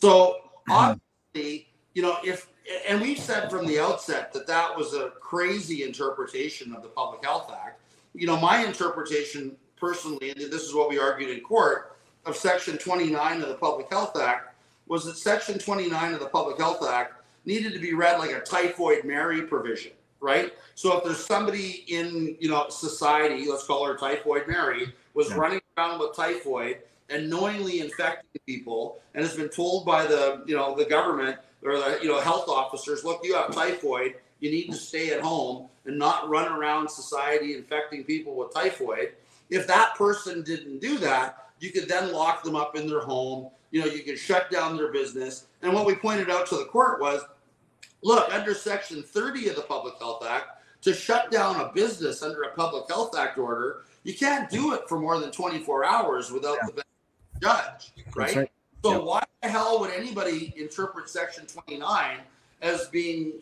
So obviously, you know, if and we've said from the outset that that was a crazy interpretation of the Public Health Act. You know, my interpretation personally, and this is what we argued in court, of Section 29 of the Public Health Act was that Section 29 of the Public Health Act needed to be read like a typhoid Mary provision, right? So if there's somebody in you know society, let's call her Typhoid Mary, was yeah. running around with typhoid and knowingly infecting people, and has been told by the you know the government or the you know health officers, look, you have typhoid, you need to stay at home and not run around society infecting people with typhoid. If that person didn't do that, you could then lock them up in their home. You know, you could shut down their business. And what we pointed out to the court was, look, under Section 30 of the Public Health Act, to shut down a business under a Public Health Act order, you can't do it for more than 24 hours without yeah. the judge, right? right. So yep. why the hell would anybody interpret Section 29 as being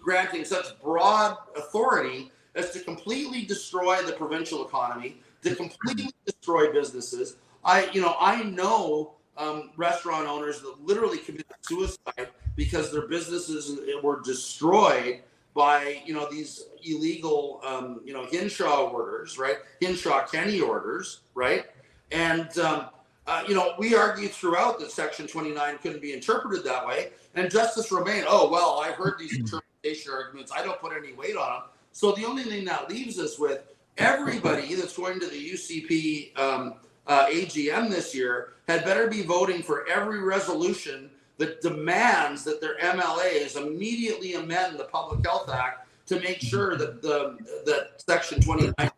granting such broad authority as to completely destroy the provincial economy, to completely destroy businesses? I, you know, I know um, restaurant owners that literally committed suicide because their businesses were destroyed by you know these illegal um, you know Hinshaw orders, right? Hinshaw Kenney orders, right? And um, uh, you know, we argued throughout that Section 29 couldn't be interpreted that way. And Justice Romaine, oh, well, I've heard these interpretation arguments. I don't put any weight on them. So the only thing that leaves us with everybody that's going to the UCP um, uh, AGM this year had better be voting for every resolution that demands that their MLAs immediately amend the Public Health Act to make sure that the that Section 29 is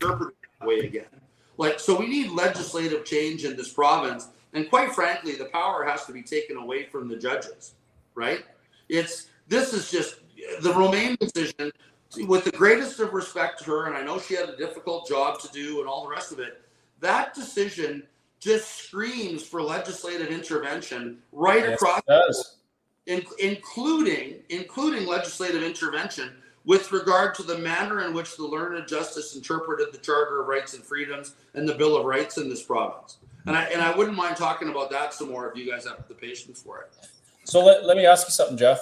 interpreted that way again. Like, so we need legislative change in this province. And quite frankly, the power has to be taken away from the judges, right? It's this is just the Romaine decision. With the greatest of respect to her, and I know she had a difficult job to do and all the rest of it, that decision just screams for legislative intervention right yes, across, in, including including legislative intervention with regard to the manner in which the learned justice interpreted the Charter of Rights and Freedoms and the Bill of Rights in this province. And I, and I wouldn't mind talking about that some more if you guys have the patience for it. So let, let me ask you something, Jeff.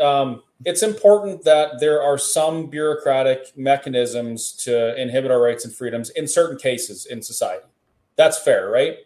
Um, it's important that there are some bureaucratic mechanisms to inhibit our rights and freedoms in certain cases in society. That's fair, right?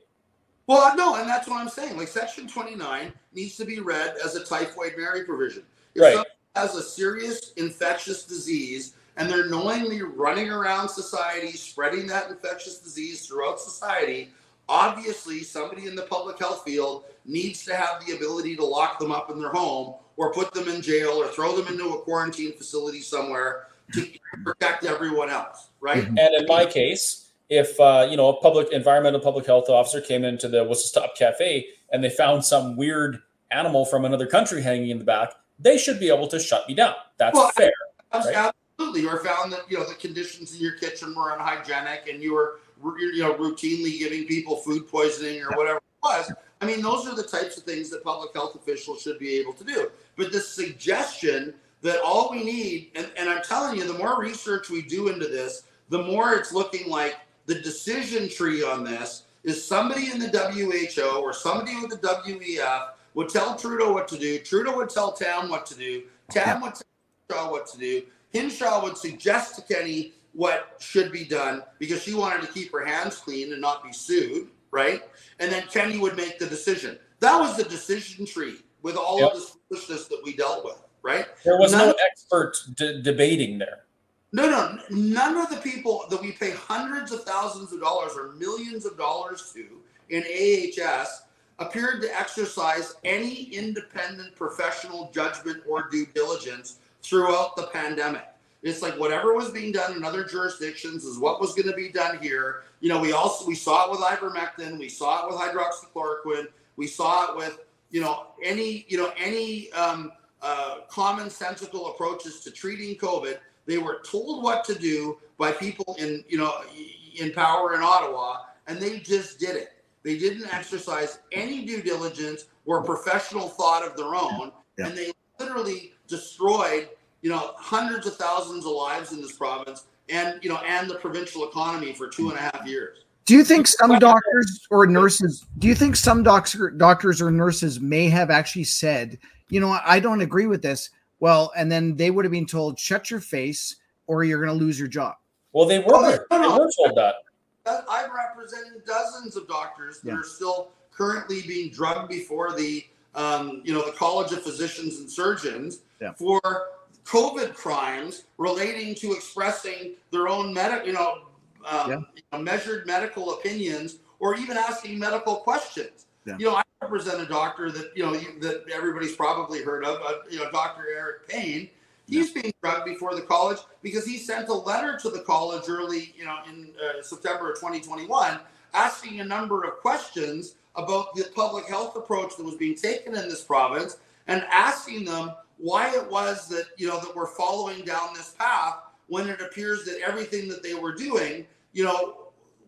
Well, no, and that's what I'm saying. Like Section 29 needs to be read as a typhoid Mary provision. If right has a serious infectious disease and they're knowingly running around society, spreading that infectious disease throughout society, obviously somebody in the public health field needs to have the ability to lock them up in their home or put them in jail or throw them into a quarantine facility somewhere to protect everyone else, right? Mm-hmm. And in my case, if uh, you know a public environmental public health officer came into the what's Whistle Stop Cafe and they found some weird animal from another country hanging in the back, they should be able to shut me down. That's well, fair. Right? Absolutely. Or found that you know the conditions in your kitchen were unhygienic and you were you know routinely giving people food poisoning or whatever it was. I mean, those are the types of things that public health officials should be able to do. But the suggestion that all we need, and, and I'm telling you, the more research we do into this, the more it's looking like the decision tree on this is somebody in the WHO or somebody with the WEF would tell Trudeau what to do. Trudeau would tell Tam what to do. Tam would tell Hinshaw what to do. Hinshaw would suggest to Kenney what should be done because she wanted to keep her hands clean and not be sued, right? And then Kenney would make the decision. That was the decision tree with all yep. of this foolishness that we dealt with, right? There was none no expert d- debating there. No, no, none of the people that we pay hundreds of thousands of dollars or millions of dollars to in AHS appeared to exercise any independent professional judgment or due diligence throughout the pandemic. It's like whatever was being done in other jurisdictions is what was going to be done here. You know, we also we saw it with ivermectin, we saw it with hydroxychloroquine, we saw it with you know any you know any um, uh, commonsensical approaches to treating COVID. They were told what to do by people in you know in power in Ottawa, and they just did it. They didn't exercise any due diligence or professional thought of their own, yeah. and they literally destroyed you know hundreds of thousands of lives in this province and you know and the provincial economy for two and a half years. Do you think some doctors or nurses? Do you think some doctor, doctors or nurses may have actually said, you know, I don't agree with this? Well, and then they would have been told, shut your face, or you're going to lose your job. Well, they oh, were. Oh, they were told that. I'm representing dozens of doctors that yeah. are still currently being drugged before the, um, you know, the College of Physicians and Surgeons yeah. for COVID crimes relating to expressing their own medical, you know, um, yeah. you know, measured medical opinions or even asking medical questions. You know, I represent a doctor that you know that everybody's probably heard of. Uh, you know, Dr. Eric Payne. He's being drugged before the college because he sent a letter to the college early, you know, in uh, September of 2021, asking a number of questions about the public health approach that was being taken in this province, and asking them why it was that you know that we're following down this path when it appears that everything that they were doing you know,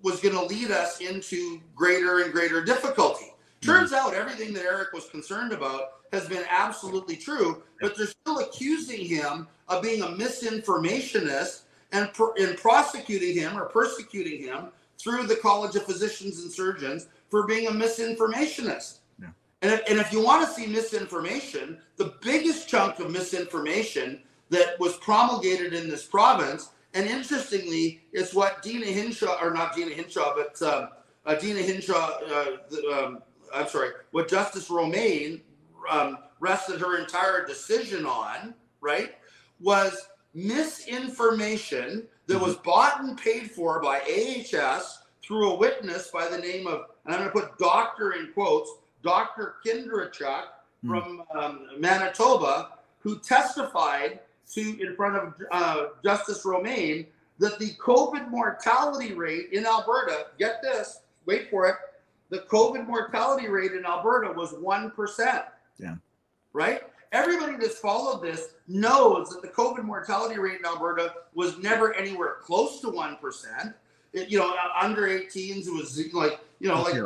was going to lead us into greater and greater difficulty. Mm-hmm. Turns out everything that Eric was concerned about has been absolutely true, but they're still accusing him of being a misinformationist and, per, and prosecuting him or persecuting him through the College of Physicians and Surgeons for being a misinformationist. Yeah. And, if, and if you want to see misinformation, the biggest chunk of misinformation that was promulgated in this province and interestingly, it's what Deena Hinshaw, or not Deena Hinshaw, but um, uh, Deena Hinshaw, uh, the, um, I'm sorry, what Justice Romaine um, rested her entire decision on, right, was misinformation that was mm-hmm. bought and paid for by AHS through a witness by the name of, and I'm going to put doctor in quotes, Dr. Kindrachuk mm. from um, Manitoba, who testified to in front of uh, Justice Romaine that the COVID mortality rate in Alberta, get this, wait for it, the COVID mortality rate in Alberta was 1%. Yeah. Right? Everybody that's followed this knows that the COVID mortality rate in Alberta was never anywhere close to 1%. It, you know, uh, under 18s, it was like, you know, like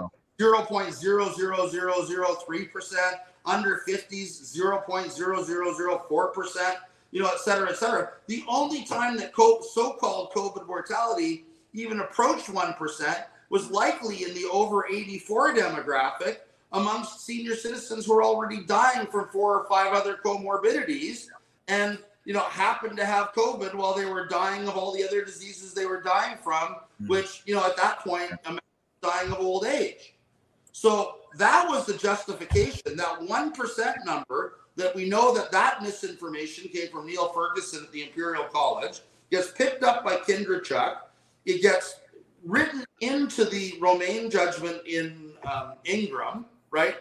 0.00003%, under 50s, 0.0004% you know, et cetera, et cetera. The only time that so-called COVID mortality even approached 1% was likely in the over 84 demographic amongst senior citizens who are already dying from four or five other comorbidities and, you know, happened to have COVID while they were dying of all the other diseases they were dying from, mm. which, you know, at that point, dying of old age. So that was the justification. That 1% number that we know that that misinformation came from Neil Ferguson at the Imperial College, gets picked up by Kindrachuk, it gets written into the Romaine judgment in um, Ingram, right?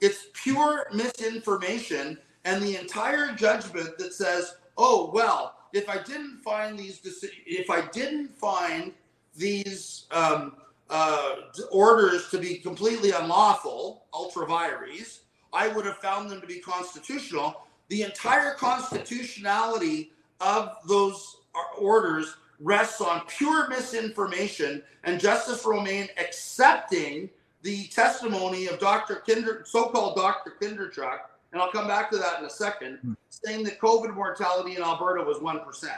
It's pure misinformation, and the entire judgment that says, "Oh well, if I didn't find these, if I didn't find these um, uh, orders to be completely unlawful, ultra vires, I would have found them to be constitutional. The entire constitutionality of those orders rests on pure misinformation and Justice Romaine accepting the testimony of Dr. Kinder, so-called Dr. Kindrachuk, and I'll come back to that in a second, hmm. saying that COVID mortality in Alberta was 1%.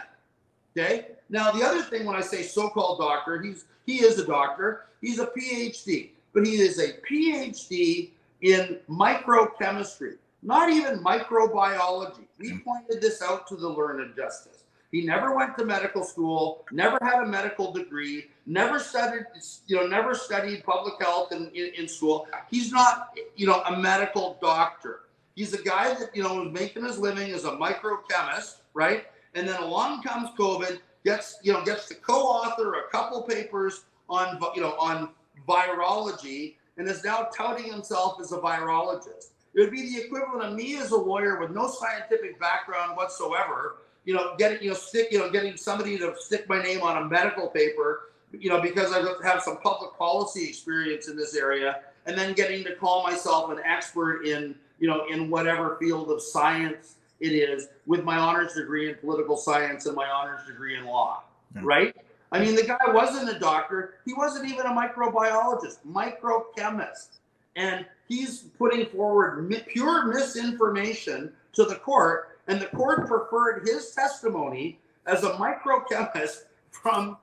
Okay. Now, the other thing when I say so-called doctor, he's he is a doctor. He's a PhD, but he is a PhD in microchemistry, not even microbiology. We mm. pointed this out to the learned justice. He never went to medical school, never had a medical degree, never studied, you know, never studied public health in, in, in school. He's not, you know, a medical doctor. He's a guy that, you know, was making his living as a microchemist, right? And then along comes COVID, gets, you know, gets to co-author a couple papers on, you know, on virology and is now touting himself as a virologist. It would be the equivalent of me as a lawyer with no scientific background whatsoever, you know, getting you know stick you know getting somebody to stick my name on a medical paper, you know, because I have some public policy experience in this area, and then getting to call myself an expert in you know in whatever field of science it is with my honors degree in political science and my honors degree in law, yeah. right? I mean, the guy wasn't a doctor. He wasn't even a microbiologist, microchemist. And he's putting forward mi- pure misinformation to the court. And the court preferred his testimony as a microchemist from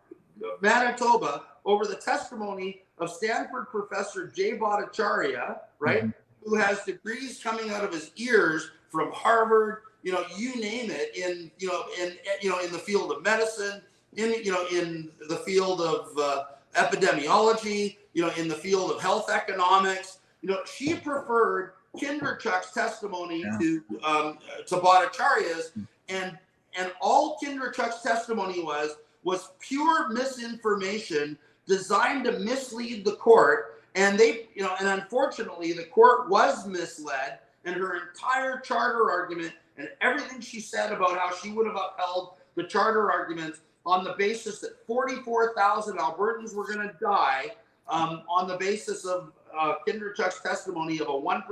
Manitoba over the testimony of Stanford professor Jay Bhattacharya, right, mm-hmm. who has degrees coming out of his ears from Harvard, you know, you name it, in you know, in you know, in the field of medicine, in you know, in the field of uh, epidemiology, you know, in the field of health economics. You know, she preferred Kindrachuk's testimony yeah. to um, to Bhattacharya's, and and all Kindrachuk's testimony was was pure misinformation designed to mislead the court. And they, you know, and unfortunately, the court was misled, and her entire charter argument and everything she said about how she would have upheld the charter arguments on the basis that 44,000 Albertans were going to die um, on the basis of uh, Kindrachuk's testimony of a 1%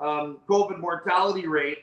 um, COVID mortality rate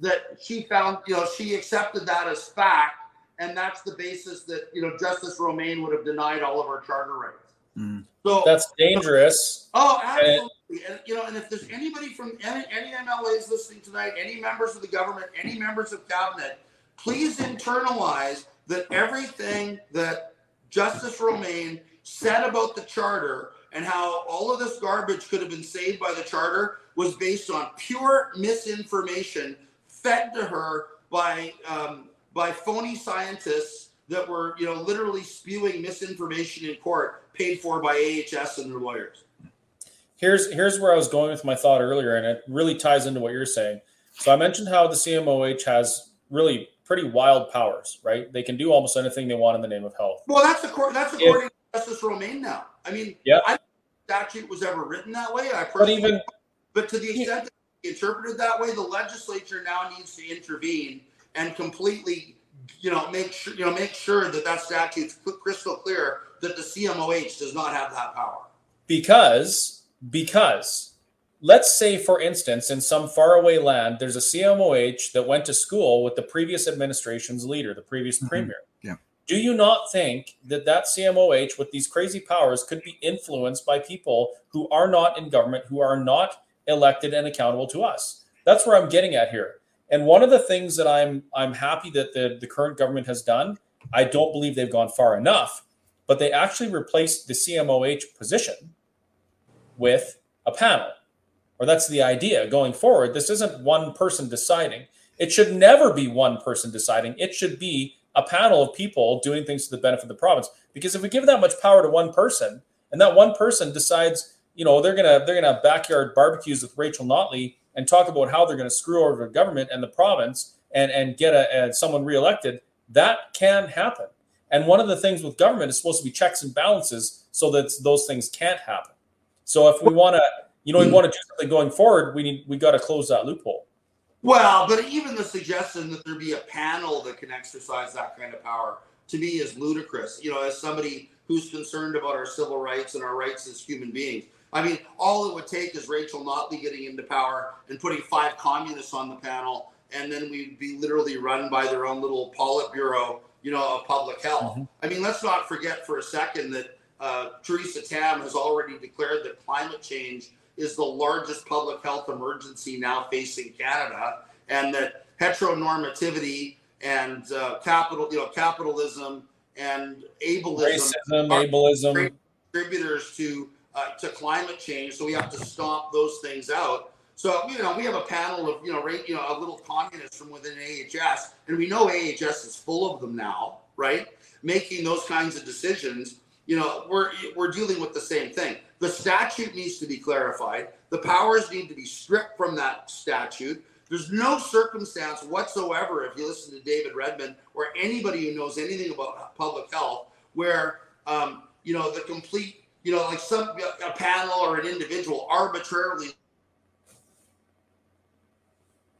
that she found, you know, she accepted that as fact and that's the basis that you know Justice Romaine would have denied all of our charter rights. Mm. So that's dangerous. Oh, absolutely. And, and, you know, and if there's anybody from any, any MLAs listening tonight, any members of the government, any members of cabinet, please internalize that everything that Justice Romaine said about the charter and how all of this garbage could have been saved by the charter was based on pure misinformation fed to her by um, by phony scientists that were, you know, literally spewing misinformation in court, paid for by AHS and their lawyers. Here's here's where I was going with my thought earlier, and it really ties into what you're saying. So I mentioned how the CMOH has really pretty wild powers, right? They can do almost anything they want in the name of health. Well, that's according that's according if, to Justice Romaine now. I mean, yeah, I statute was ever written that way. I personally, but even but to the extent that interpreted that way, the legislature now needs to intervene and completely, you know, make sure you know make sure that that statute's crystal clear that the CMOH does not have that power. Because because let's say for instance in some faraway land there's a CMOH that went to school with the previous administration's leader, the previous mm-hmm. premier. Do you not think that that CMOH with these crazy powers could be influenced by people who are not in government, who are not elected and accountable to us? That's where I'm getting at here. And one of the things that I'm I'm happy that the, the current government has done, I don't believe they've gone far enough, but they actually replaced the CMOH position with a panel. Or that's the idea going forward. This isn't one person deciding. It should never be one person deciding. It should be a panel of people doing things to the benefit of the province. Because if we give that much power to one person, and that one person decides, you know, they're gonna they're gonna have backyard barbecues with Rachel Notley and talk about how they're to screw over the government and the province and, and get a, a, someone reelected, that can happen. And one of the things with government is supposed to be checks and balances so that those things can't happen. So if we want to, you know, we want to do something going forward, we need we got to close that loophole. Well, but even the suggestion that there be a panel that can exercise that kind of power to me is ludicrous. You know, as somebody who's concerned about our civil rights and our rights as human beings, I mean, all it would take is Rachel Notley getting into power and putting five communists on the panel, and then we'd be literally run by their own little Politburo, you know, of public health. Mm-hmm. I mean, let's not forget for a second that uh, Theresa Tam has already declared that climate change is the largest public health emergency now facing Canada, and that heteronormativity and uh, capital, you know, capitalism and ableism, racism, ableism, contributors to uh, to climate change. So we have to stomp those things out. So you know, we have a panel of you know, right, you know, a little communists from within AHS, and we know AHS is full of them now, right? Making those kinds of decisions. You know, we're we're dealing with the same thing. The statute needs to be clarified. The powers need to be stripped from that statute. There's no circumstance whatsoever, if you listen to David Redman or anybody who knows anything about public health, where um, you know the complete you know, like some a panel or an individual arbitrarily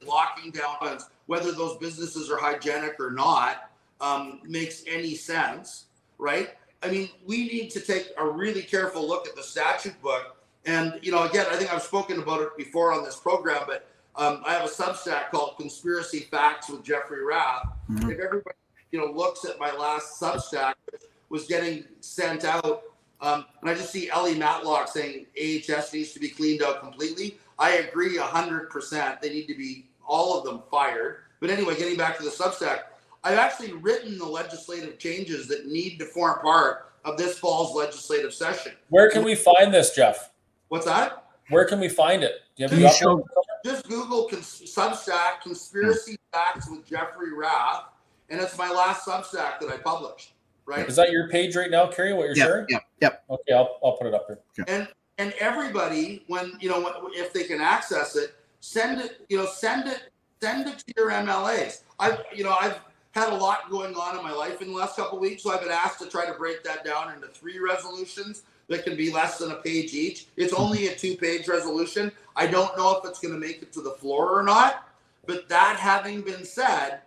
locking down funds, whether those businesses are hygienic or not, um, makes any sense, right? I mean, we need to take a really careful look at the statute book. And, you know, again, I think I've spoken about it before on this program, but Um, I have a Substack called Conspiracy Facts with Jeffrey Rath. Mhm. If everybody you know looks at my last Substack, which was getting sent out, um, and I just see Ellie Matlock saying AHS needs to be cleaned out completely. I agree hundred percent. They need to be all of them fired. But anyway, getting back to the Substack, I've actually written the legislative changes that need to form part of this fall's legislative session. Where can we find this, Jeff? What's that? Where can we find it? Do you have Can you show- Just Google cons- Substack Conspiracy Facts with Jeffrey Rath, and it's my last Substack that I published. Right, Is that your page right now, Kerry? What you're Yep, sharing? yep, yep. Okay, I'll, I'll put it up here. and and everybody, when you know, if they can access it, send it. You know, send it, send it to your MLAs. I've, you know, I've had a lot going on in my life in the last couple weeks, so I've been asked to try to break that down into three resolutions that can be less than a page each. It's only a two-page resolution. I don't know if it's going to make it to the floor or not. But that having been said,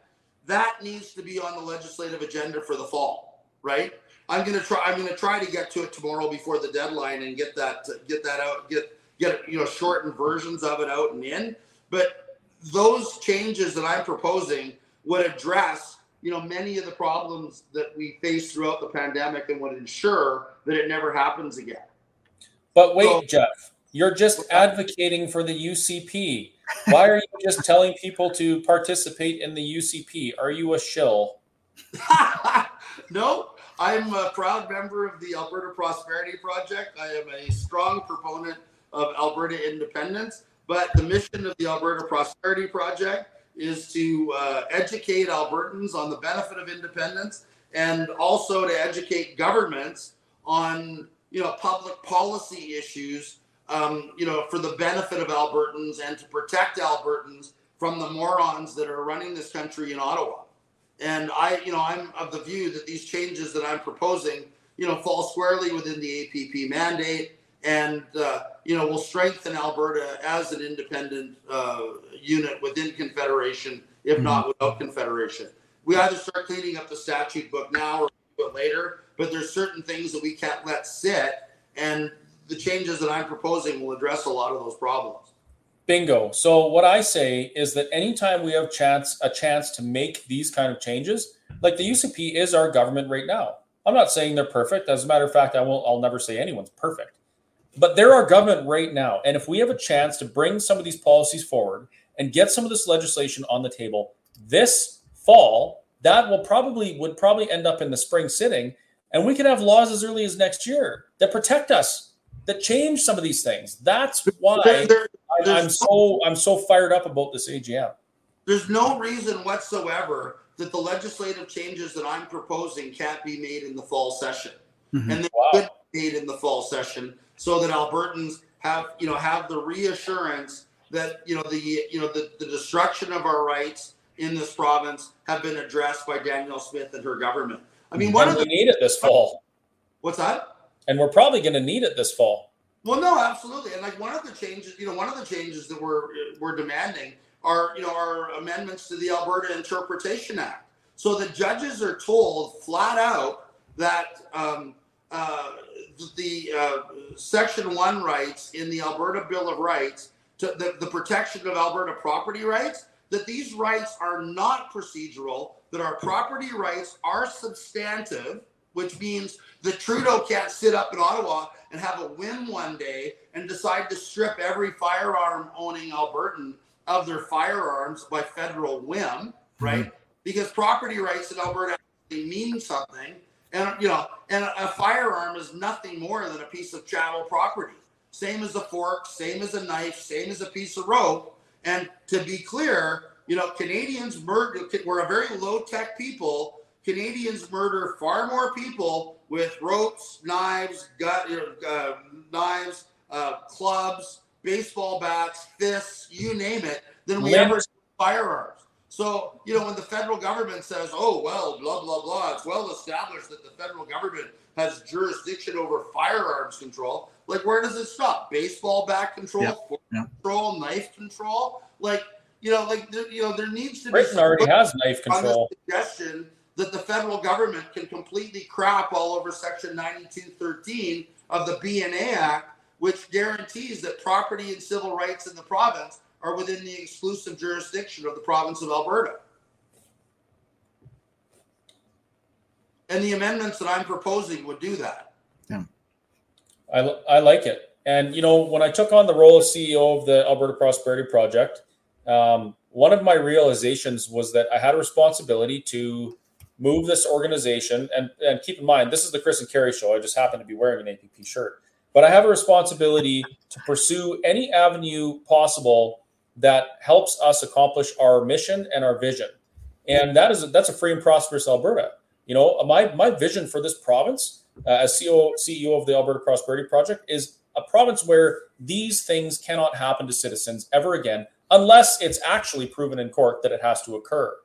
that needs to be on the legislative agenda for the fall, right? I'm gonna try. I'm gonna try to get to it tomorrow before the deadline and get that get that out. Get get you know shortened versions of it out and in. But those changes that I'm proposing would address you know many of the problems that we face throughout the pandemic and would ensure that it never happens again. But wait, So- Jeff, you're just advocating for the UCP. Why are you just telling people to participate in the UCP? Are you a shill? no, I'm a proud member of the Alberta Prosperity Project. I am a strong proponent of Alberta independence. But the mission of the Alberta Prosperity Project is to uh, educate Albertans on the benefit of independence and also to educate governments on you know public policy issues um, you know for the benefit of Albertans and to protect Albertans from the morons that are running this country in Ottawa. And I, you know, I'm of the view that these changes that I'm proposing, you know, fall squarely within the APP mandate, and uh, you know, will strengthen Alberta as an independent uh, unit within Confederation, if not without Confederation. We either start cleaning up the statute book now or do it later, but there's certain things that we can't let sit, and the changes that I'm proposing will address a lot of those problems. Bingo. So what I say is that anytime we have chance a chance to make these kind of changes, like the UCP is our government right now. I'm not saying they're perfect. As a matter of fact, I won't I'll never say anyone's perfect. But they're our government right now. And if we have a chance to bring some of these policies forward and get some of this legislation on the table this fall, that will probably would probably end up in the spring sitting. And we can have laws as early as next year that protect us, that change some of these things. That's why There- there- I, I'm so I'm so fired up about this AGM. there's no reason whatsoever that the legislative changes that I'm proposing can't be made in the fall session. Mhm. And they Wow. could be made in the fall session so that Albertans have, you know, have the reassurance that, you know, the, you know, the, the destruction of our rights in this province have been addressed by Danielle Smith and her government. I mean, one of we the, need it this fall, what's that? and we're probably going to need it this fall. Well, no, absolutely. And like one of the changes, you know, one of the changes that we're we're demanding are, you know, are amendments to the Alberta Interpretation Act. So the judges are told flat out that um, uh, the uh, Section One rights in the Alberta Bill of Rights, to the, the protection of Alberta property rights, that these rights are not procedural, that our property rights are substantive, which means that Trudeau can't sit up in Ottawa and have a whim one day and decide to strip every firearm owning Albertan of their firearms by federal whim, right? Because property rights in Alberta mean something. And you know, and a firearm is nothing more than a piece of chattel property. Same as a fork, same as a knife, same as a piece of rope. And to be clear, you know, Canadians murder. We're a very low tech people. Canadians murder far more people with ropes, knives, gut, you know, uh, knives, uh, clubs, baseball bats, fists, you name it, than we ever do with firearms. So, you know, when the federal government says, oh, well, blah, blah, blah, it's well established that the federal government has jurisdiction over firearms control. Like, where does it stop? Baseball bat control, Yeah, fork yeah. control, knife control? Like, you know, like, there, you know, there needs to be Britain some already has knife on control. the suggestion that the federal government can completely crap all over Section 9213 of the BNA Act, which guarantees that property and civil rights in the province are within the exclusive jurisdiction of the province of Alberta. And the amendments that I'm proposing would do that. Yeah. I, I like it. And, you know, when I took on the role of CEO of the Alberta Prosperity Project, um, one of my realizations was that I had a responsibility to move this organization. And, and keep in mind, this is the Chris and Kerry show. I just happen to be wearing an APP shirt. But I have a responsibility to pursue any avenue possible that helps us accomplish our mission and our vision. And that is a, that's a free and prosperous Alberta. You know, my my vision for this province uh, as CEO CEO of the Alberta Prosperity Project is a province where these things cannot happen to citizens ever again unless it's actually proven in court that it has to occur.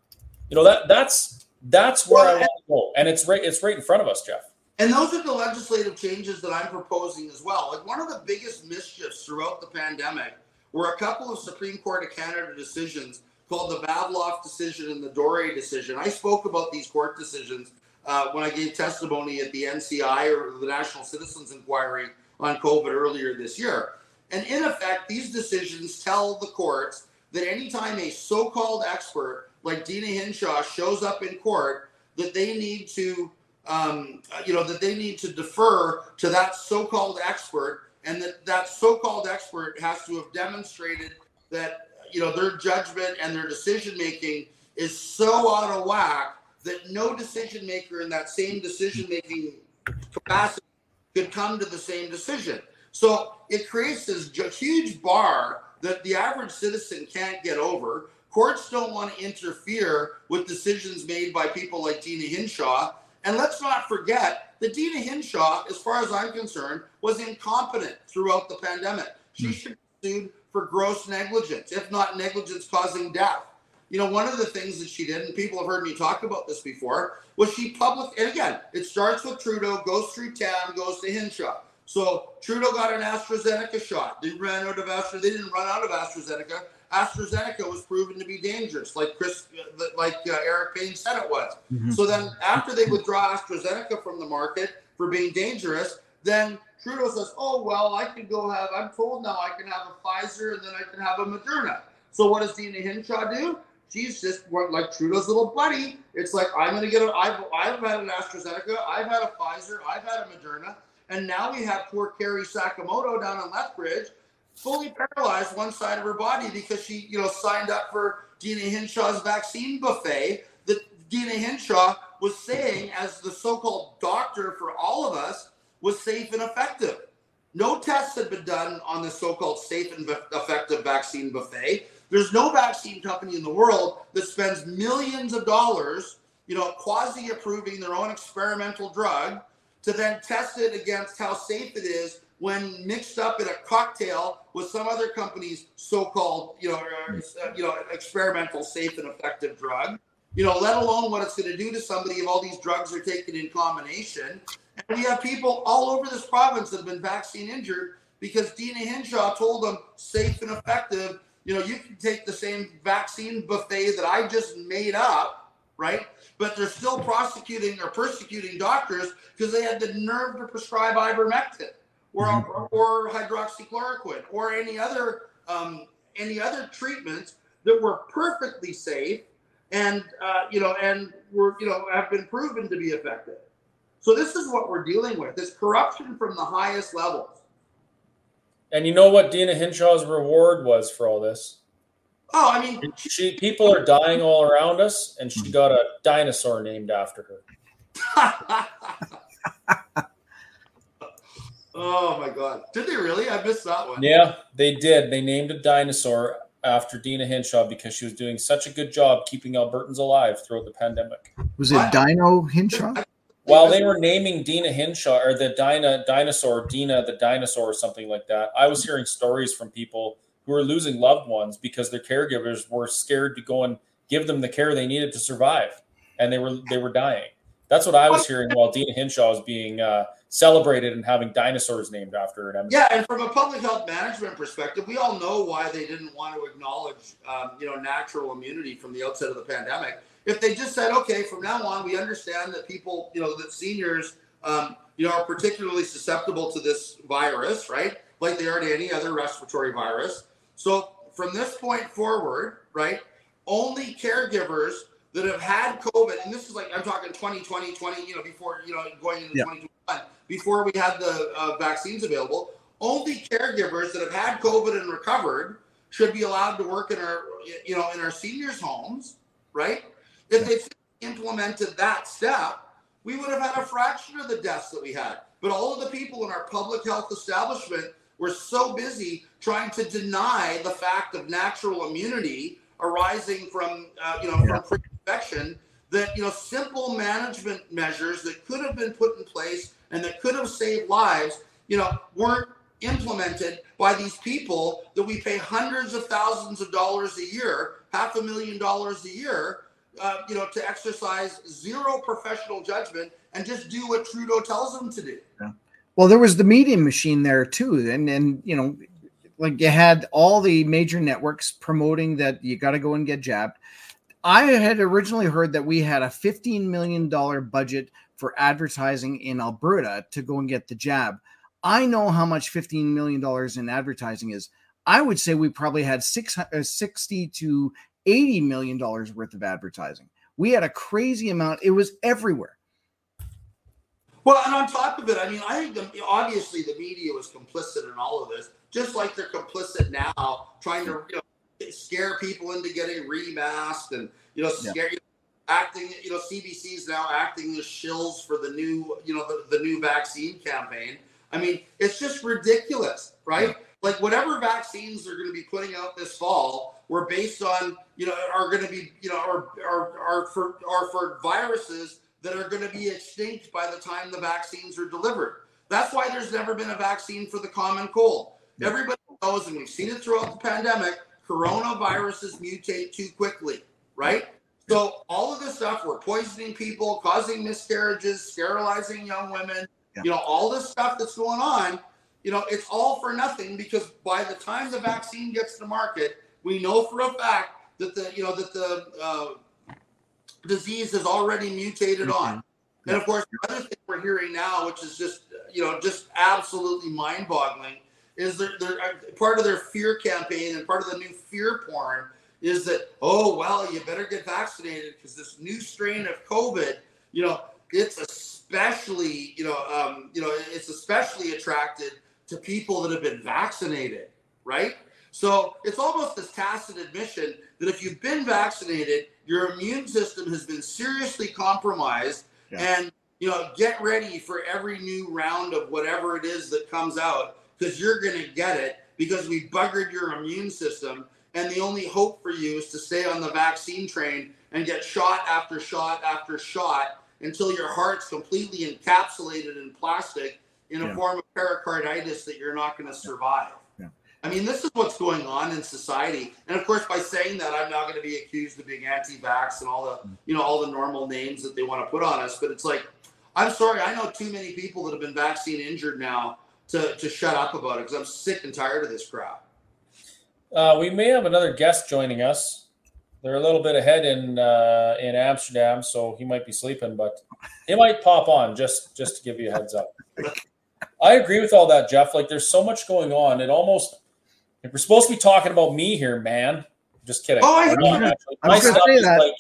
You know that that's that's where well, I want to go, and it's right it's right in front of us, Jeff. And those are the legislative changes that I'm proposing as well. Like one of the biggest mischiefs throughout the pandemic were a couple of Supreme Court of Canada decisions called the Vavilov decision and the Dore decision. I spoke about these court decisions uh, when I gave testimony at the NCI or the National Citizens Inquiry on COVID earlier this year. And in effect, these decisions tell the courts that anytime a so called expert like Deena Hinshaw shows up in court, that they need to, um, you know, that they need to defer to that so called expert and that that so called expert has to have demonstrated that, you know, their judgment and their decision making is so out of whack that no decision maker in that same decision making capacity could come to the same decision. So it creates this huge bar that the average citizen can't get over. Courts don't want to interfere with decisions made by people like Deena Hinshaw. And let's not forget that Deena Hinshaw, as far as I'm concerned, was incompetent throughout the pandemic. She mm. should be sued for gross negligence, if not negligence causing death. You know, one of the things that she did, and people have heard me talk about this before, was she public. And again, it starts with Trudeau, goes through town, goes to Hinshaw. So Trudeau got an AstraZeneca shot. They ran out of Astra. They didn't run out of AstraZeneca. AstraZeneca was proven to be dangerous, like Chris, like uh, Eric Payne said it was. Mm-hmm. So then, after they withdraw AstraZeneca from the market for being dangerous, then Trudeau says, "Oh well, I can go have. I'm told now I can have a Pfizer and then I can have a Moderna." So what does Deena Hinshaw do? She's just like Trudeau's little buddy. It's like I'm going to get a. I've I've had an AstraZeneca. I've had a Pfizer. I've had a Moderna. And now we have poor Carrie Sakamoto down in Lethbridge, fully paralyzed one side of her body because she, you know, signed up for Deena Hinshaw's vaccine buffet that Deena Hinshaw was saying, as the so-called doctor for all of us, was safe and effective. No tests had been done on the so-called safe and effective vaccine buffet. There's no vaccine company in the world that spends millions of dollars, you know, quasi approving their own experimental drug to then test it against how safe it is when mixed up in a cocktail with some other company's so-called, you know, uh, you know, experimental safe and effective drug. You know, let alone what it's going to do to somebody if all these drugs are taken in combination. And we have people all over this province that have been vaccine injured because Deena Hinshaw told them safe and effective. You know, you can take the same vaccine buffet that I just made up, right? but they're still prosecuting or persecuting doctors because they had the nerve to prescribe ivermectin or, mm-hmm. or hydroxychloroquine or any other um, any other treatments that were perfectly safe and uh, you know and were you know have been proven to be effective. So this is what we're dealing with: this corruption from the highest levels. And you know what Deena Hinshaw's reward was for all this? Oh, I mean, she people are dying all around us, and she got a dinosaur named after her. oh my god, did they really? I missed that one. Yeah, they did. They named a dinosaur after Deena Hinshaw because she was doing such a good job keeping Albertans alive throughout the pandemic. Was it what? Dino Hinshaw? While they were naming Deena Hinshaw or the Dina dinosaur, Dina the dinosaur, or something like that, I was hearing stories from people who were losing loved ones because their caregivers were scared to go and give them the care they needed to survive, and they were they were dying. That's what I was hearing while Deena Hinshaw was being uh, celebrated and having dinosaurs named after her. Yeah, and from a public health management perspective, we all know why they didn't want to acknowledge, um, you know, natural immunity from the outset of the pandemic. If they just said, okay, from now on, we understand that people, you know, that seniors, um, you know, are particularly susceptible to this virus, right? Like they are to any other respiratory virus. So from this point forward, right, only caregivers that have had COVID, and this is like I'm talking 2020, 20, you know, before you know going into yeah. 2021, before we had the uh, vaccines available, only caregivers that have had COVID and recovered should be allowed to work in our, you know, in our seniors' homes, right? If they implemented that step, we would have had a fraction of the deaths that we had. But all of the people in our public health establishment were so busy trying to deny the fact of natural immunity arising from, uh, you know, yeah. from infection that you know simple management measures that could have been put in place and that could have saved lives you know weren't implemented by these people that we pay hundreds of thousands of dollars a year half a million dollars a year uh, you know to exercise zero professional judgment and just do what trudeau tells them to do yeah. well there was the media machine there too and and you know like you had all the major networks promoting that you got to go and get jabbed I had originally heard that we had a $15 million budget for advertising in Alberta to go and get the jab. I know how much $15 million in advertising is. I would say we probably had six, uh, 60 to $80 million worth of advertising. We had a crazy amount. It was everywhere. Well, and on top of it, I mean, I think the, obviously the media was complicit in all of this, just like they're complicit now, trying to you know, scare people into getting remasked and you know scare yeah. acting you know CBC is now acting as shills for the new you know the, the new vaccine campaign i mean it's just ridiculous right yeah. like whatever vaccines they're going to be putting out this fall were based on you know are going to be you know are are, are for are for viruses that are going to be extinct by the time the vaccines are delivered that's why there's never been a vaccine for the common cold yeah. everybody knows and we've seen it throughout the pandemic coronaviruses mutate too quickly, right? So all of this stuff, we're poisoning people, causing miscarriages, sterilizing young women, yeah. you know, all this stuff that's going on, you know, it's all for nothing because by the time the vaccine gets to market, we know for a fact that the, you know, that the uh, disease is already mutated mm-hmm. on. And of course, the other thing we're hearing now, which is just, you know, just absolutely mind boggling, is their, their uh, part of their fear campaign and part of the new fear porn is that oh well you better get vaccinated because this new strain of COVID you know it's especially you know um, you know it's especially attracted to people that have been vaccinated right so it's almost this tacit admission that if you've been vaccinated your immune system has been seriously compromised yeah. and you know get ready for every new round of whatever it is that comes out because you're going to get it because we buggered your immune system. And the only hope for you is to stay on the vaccine train and get shot after shot after shot until your heart's completely encapsulated in plastic in a yeah. form of pericarditis that you're not going to survive. Yeah. I mean, this is what's going on in society. And of course, by saying that, I'm not going to be accused of being anti-vax and all the, mm. you know, all the normal names that they want to put on us. But it's like, I'm sorry, I know too many people that have been vaccine injured now to, to shut up about it because I'm sick and tired of this crap. Uh, we may have another guest joining us. They're a little bit ahead in uh, in Amsterdam, so he might be sleeping, but he might pop on just just to give you a heads up. I agree with all that, Jeff. Like, there's so much going on. It almost if we're supposed to be talking about me here, man. Just kidding. Oh, I, my stuff is like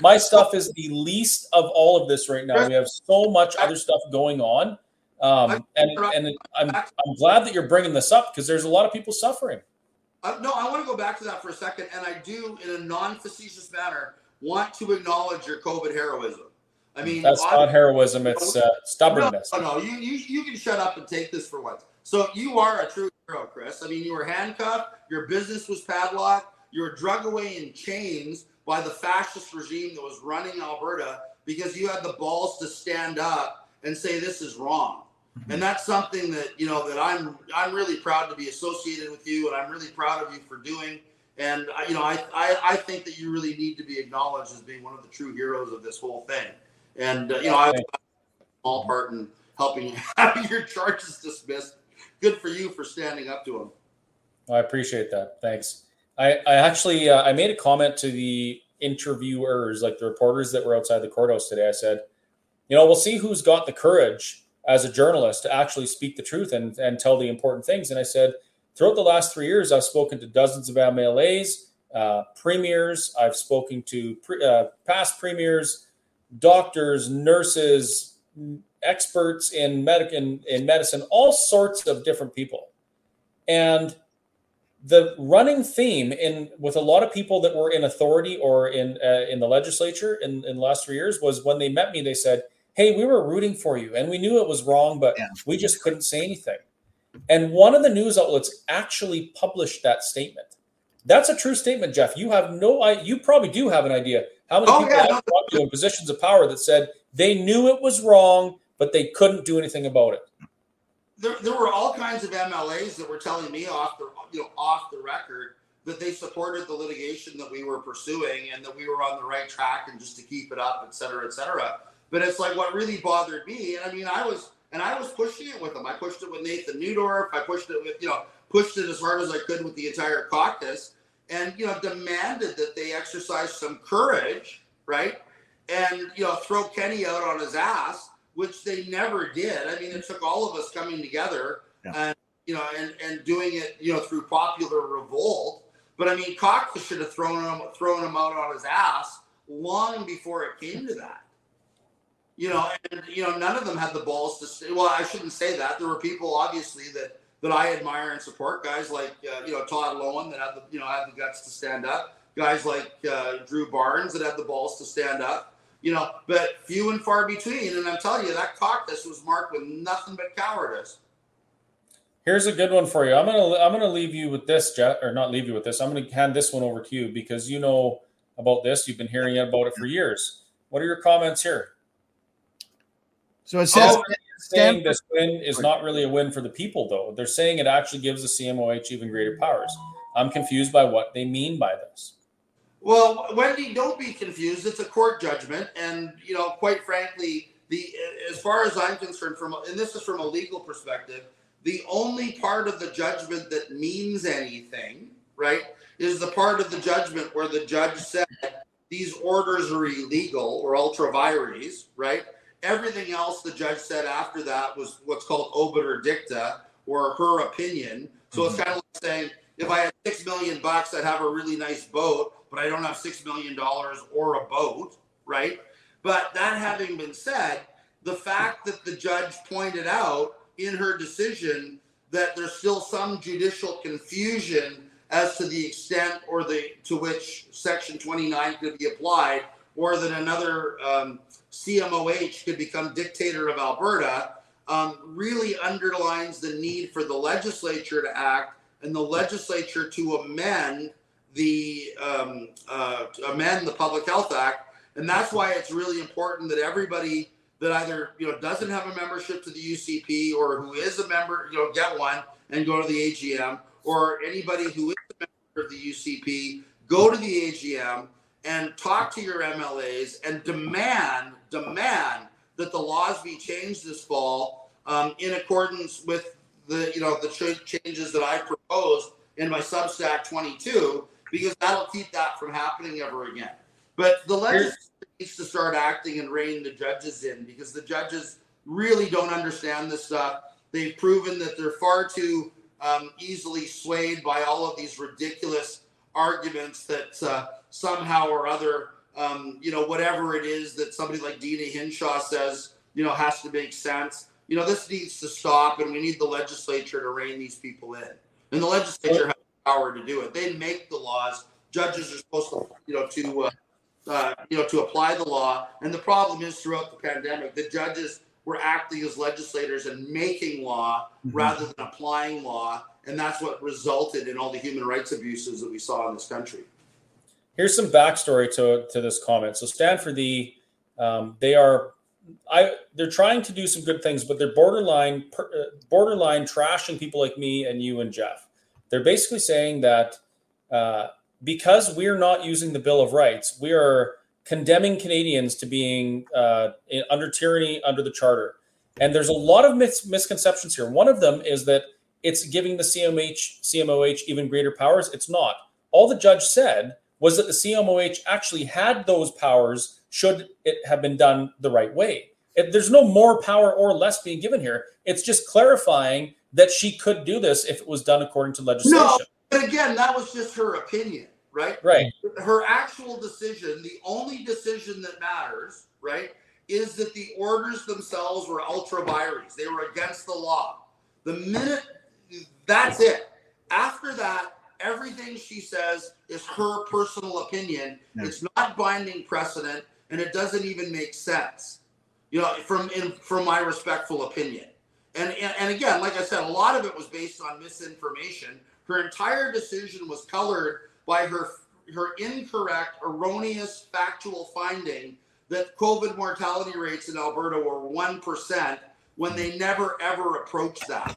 my stuff is the least of all of this right now. We have so much other stuff going on um, and and I'm I'm glad that you're bringing this up because there's a lot of people suffering. Uh, no, I want to go back to that for a second, and I do, in a non-facetious manner, want to acknowledge your COVID heroism. I mean, that's not heroism; it's uh, stubbornness. No, no, you, you you can shut up and take this for once. So you are a true hero, Chris. I mean, you were handcuffed. Your business was padlocked. You were drug away in chains by the fascist regime that was running Alberta because you had the balls to stand up and say this is wrong. Mm-hmm. And that's something that, you know, that I'm I'm really proud to be associated with you and I'm really proud of you for doing. And you know, I, I, I think that you really need to be acknowledged as being one of the true heroes of this whole thing. And uh, you know, I have a small part in helping having your charges dismissed. Good for you for standing up to them. I appreciate that. Thanks. I, I actually uh, I made a comment to the interviewers, like the reporters that were outside the courthouse today. I said, you know, we'll see who's got the courage as a journalist to actually speak the truth and, and tell the important things. And I said, throughout the last three years, I've spoken to dozens of MLAs, uh, premiers. I've spoken to pre, uh, past premiers, doctors, nurses, experts in, in, in medicine, all sorts of different people. And the running theme in with a lot of people that were in authority or in uh, in the legislature in, in the last three years was when they met me, they said, "Hey, we were rooting for you, and we knew it was wrong, but yeah. we just couldn't say anything." And one of the news outlets actually published that statement. That's a true statement, Jeff. You have no, you probably do have an idea how many oh, people yeah, no, you in positions of power that said they knew it was wrong, but they couldn't do anything about it. There, there were all kinds of MLAs that were telling me off the, you know, off the record that they supported the litigation that we were pursuing and that we were on the right track and just to keep it up, et cetera, et cetera. But it's like what really bothered me. And I mean, I was, and I was pushing it with them. I pushed it with Nathan Neudorf. I pushed it with, you know, pushed it as hard as I could with the entire caucus and you know demanded that they exercise some courage, right? And you know throw Kenney out on his ass, which they never did. I mean, it took all of us coming together yeah. and you know and and doing it you know through popular revolt. But I mean, Cox should have thrown him thrown him out on his ass long before it came to that. You know, and you know, none of them had the balls to say. Well, I shouldn't say that. There were people, obviously, that that I admire and support. Guys like uh, you know Todd Loewen that had the you know had the guts to stand up. Guys like uh, Drew Barnes that had the balls to stand up. You know, but few and far between. And I'm telling you, that caucus was marked with nothing but cowardice. Here's a good one for you. I'm gonna I'm gonna leave you with this, Jeff, or not leave you with this. I'm gonna hand this one over to you because you know about this. You've been hearing about it for years. What are your comments here? So it says saying this win is not really a win for the people, though. They're saying it actually gives the CMOH even greater powers. I'm confused by what they mean by this. Well, Wendy, don't be confused. It's a court judgment, and you know, quite frankly, the as far as I'm concerned, from and this is from a legal perspective, the only part of the judgment that means anything, right, is the part of the judgment where the judge said these orders are illegal or ultra vires, right? Everything else the judge said after that was what's called obiter dicta or her opinion. So mm-hmm. it's kind of like saying, if I had six million bucks, I'd have a really nice boat, but I don't have six million dollars or a boat, right? But that having been said, the fact that the judge pointed out in her decision that there's still some judicial confusion as to the extent or the to which Section 29 could be applied, or that another um, CMOH could become dictator of Alberta um, really underlines the need for the legislature to act and the legislature to amend the um, uh, amend the Public Health Act, and that's why it's really important that everybody that either you know doesn't have a membership to the UCP or who is a member, you know, get one and go to the AGM, or anybody who is a member of the UCP, go to the AGM and talk to your MLAs and demand demand that the laws be changed this fall um, in accordance with the you know the changes that I proposed in my Substack 22 because that'll keep that from happening ever again. But the legislature needs to start acting and rein the judges in because the judges really don't understand this stuff. They've proven that they're far too um, easily swayed by all of these ridiculous arguments that uh, somehow or other, um, you know, whatever it is that somebody like Deena Hinshaw says, you know, has to make sense. You know, this needs to stop, and we need the legislature to rein these people in. And the legislature has the power to do it. They make the laws. Judges are supposed to, you know, to uh, uh, you know, to apply the law. And the problem is throughout the pandemic, the judges were acting as legislators and making law mm-hmm. rather than applying law. And that's what resulted in all the human rights abuses that we saw in this country. Here's some backstory to, to this comment. So Stanford, the um, they are I they're trying to do some good things, but they're borderline uh, borderline trashing people like me and you and Jeff. They're basically saying that uh, because we're not using the Bill of Rights, we are condemning Canadians to being uh, under tyranny under the Charter. And there's a lot of mis- misconceptions here. One of them is that it's giving the CMH CMOH even greater powers. It's not. All the judge said was that the CMOH actually had those powers should it have been done the right way. It, there's no more power or less being given here. It's just clarifying that she could do this if it was done according to legislation. No, but again, that was just her opinion, right? Right. Her actual decision, the only decision that matters, right, is that the orders themselves were ultra vires. They were against the law. The minute that's it. After that, everything she says is her personal opinion. It's not binding precedent, and it doesn't even make sense. You know, from in, from my respectful opinion. And, and and again, like I said, a lot of it was based on misinformation. Her entire decision was colored by her her incorrect, erroneous factual finding that COVID mortality rates in Alberta were one percent when they never ever approached that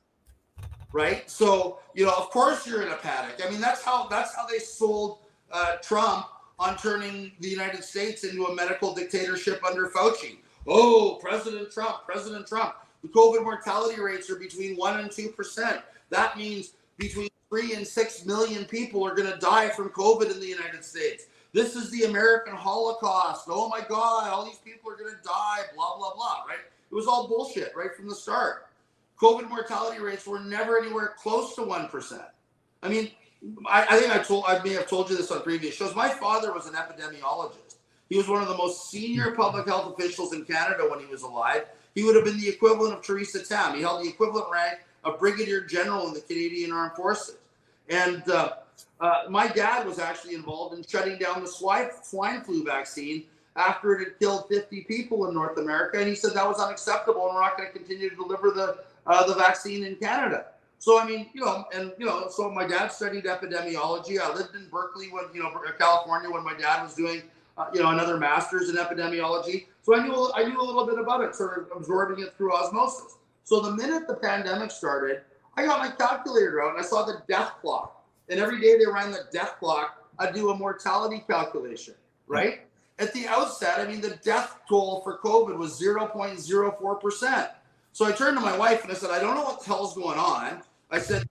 right? So you know, of course, you're in a panic. I mean, that's how that's how they sold uh, Trump on turning the United States into a medical dictatorship under Fauci. Oh, President Trump, President Trump. The COVID mortality rates are between one and two percent. That means between three and six million people are going to die from COVID in the United States. This is the American Holocaust. Oh my God, all these people are going to die. Blah blah blah. Right? It was all bullshit right from the start. COVID mortality rates were never anywhere close to 1%. I mean, I, I, think I told I may have told you this on previous shows. My father was an epidemiologist. He was one of the most senior public health officials in Canada when he was alive. He would have been the equivalent of Theresa Tam. He held the equivalent rank of brigadier general in the Canadian Armed Forces. And uh, uh, my dad was actually involved in shutting down the swine, swine flu vaccine after it had killed 50 people in North America. And he said that was unacceptable and we're not going to continue to deliver the the vaccine in Canada. So I mean, you know, and you know, so my dad studied epidemiology. I lived in Berkeley when you know California when my dad was doing uh, you know another master's in epidemiology. So I knew I knew a little bit about it, sort of absorbing it through osmosis. So the minute the pandemic started, I got my calculator out and I saw the death clock. And every day they ran the death clock, I'd do a mortality calculation, right? At the outset, I mean, the death toll for COVID was 0.04%. So I turned to my wife and I said, I don't know what the hell's going on. I said,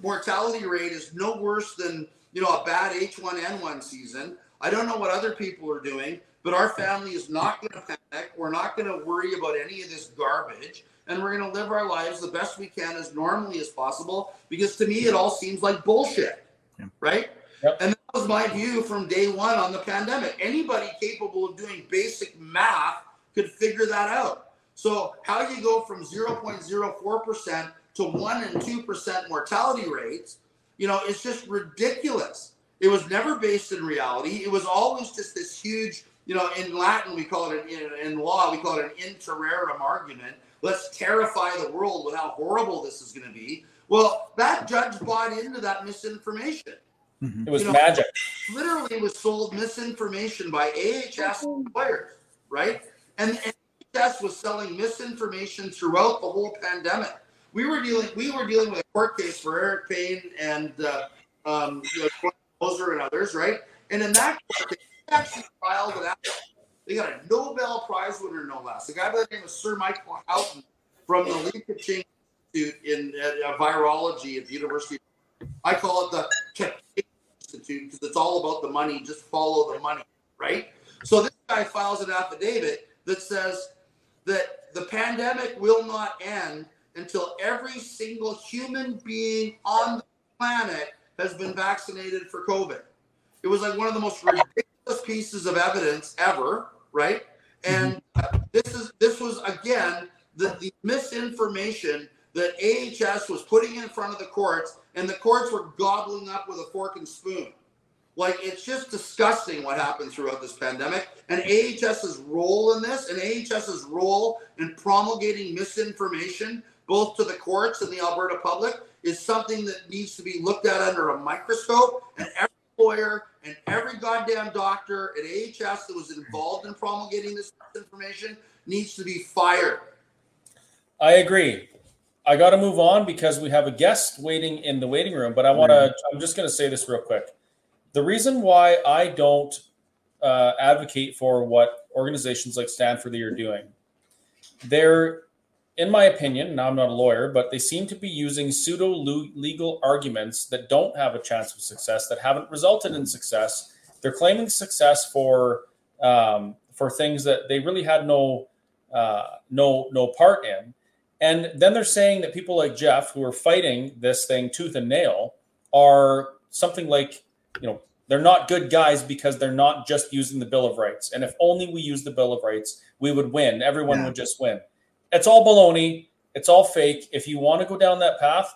mortality rate is no worse than, you know, a bad H1N1 season. I don't know what other people are doing, but our family is not going to panic. We're not going to worry about any of this garbage. And we're going to live our lives the best we can as normally as possible because to me, it all seems like bullshit. Yeah. Right. Yep. And that was my view from day one on the pandemic. Anybody capable of doing basic math could figure that out. So how you go from 0.04% to 1 and 2% mortality rates, you know, it's just ridiculous. It was never based in reality. It was always just this huge, you know, in Latin we call it, in, in law we call it an in terrorem argument. Let's terrify the world with how horrible this is going to be. Well, that judge bought into that misinformation. Mm-hmm. It was you know, magic. Literally was sold misinformation by AHS players, right? And, and NHS was selling misinformation throughout the whole pandemic. We were dealing we were dealing with a court case for Eric Payne and uh, um, Moser and others, right? And in that court case, they actually filed out. They got a Nobel Prize winner, no less. A guy by the name of Sir Michael Houghton from the Li Ka-Ching Institute in uh, virology at the University. I call it the Institute because it's all about the money. Just follow the money, right? So this guy files an affidavit that says that the pandemic will not end until every single human being on the planet has been vaccinated for COVID. It was like one of the most ridiculous pieces of evidence ever, right? And mm-hmm. this is this was again the, the misinformation that AHS was putting in front of the courts, and the courts were gobbling up with a fork and spoon. Like it's just disgusting what happened throughout this pandemic. And AHS's role in this, and AHS's role in promulgating misinformation, both to the courts and the Alberta public, is something that needs to be looked at under a microscope. And every lawyer and every goddamn doctor at AHS that was involved in promulgating this information needs to be fired. I agree. I got to move on because we have a guest waiting in the waiting room, but I want to, mm-hmm. I'm just going to say this real quick the reason why I don't uh, advocate for what organizations like Stanford are doing, they're, in my opinion, now I'm not a lawyer, but they seem to be using pseudo legal arguments that don't have a chance of success, that haven't resulted in success. They're claiming success for um, for things that they really had no uh, no no part in, And then they're saying that people like Jeff, who are fighting this thing tooth and nail, are something like, you know, they're not good guys because they're not just using the Bill of Rights. And if only we use the Bill of Rights, we would win. Everyone yeah. would just win. It's all baloney. It's all fake. If you want to go down that path,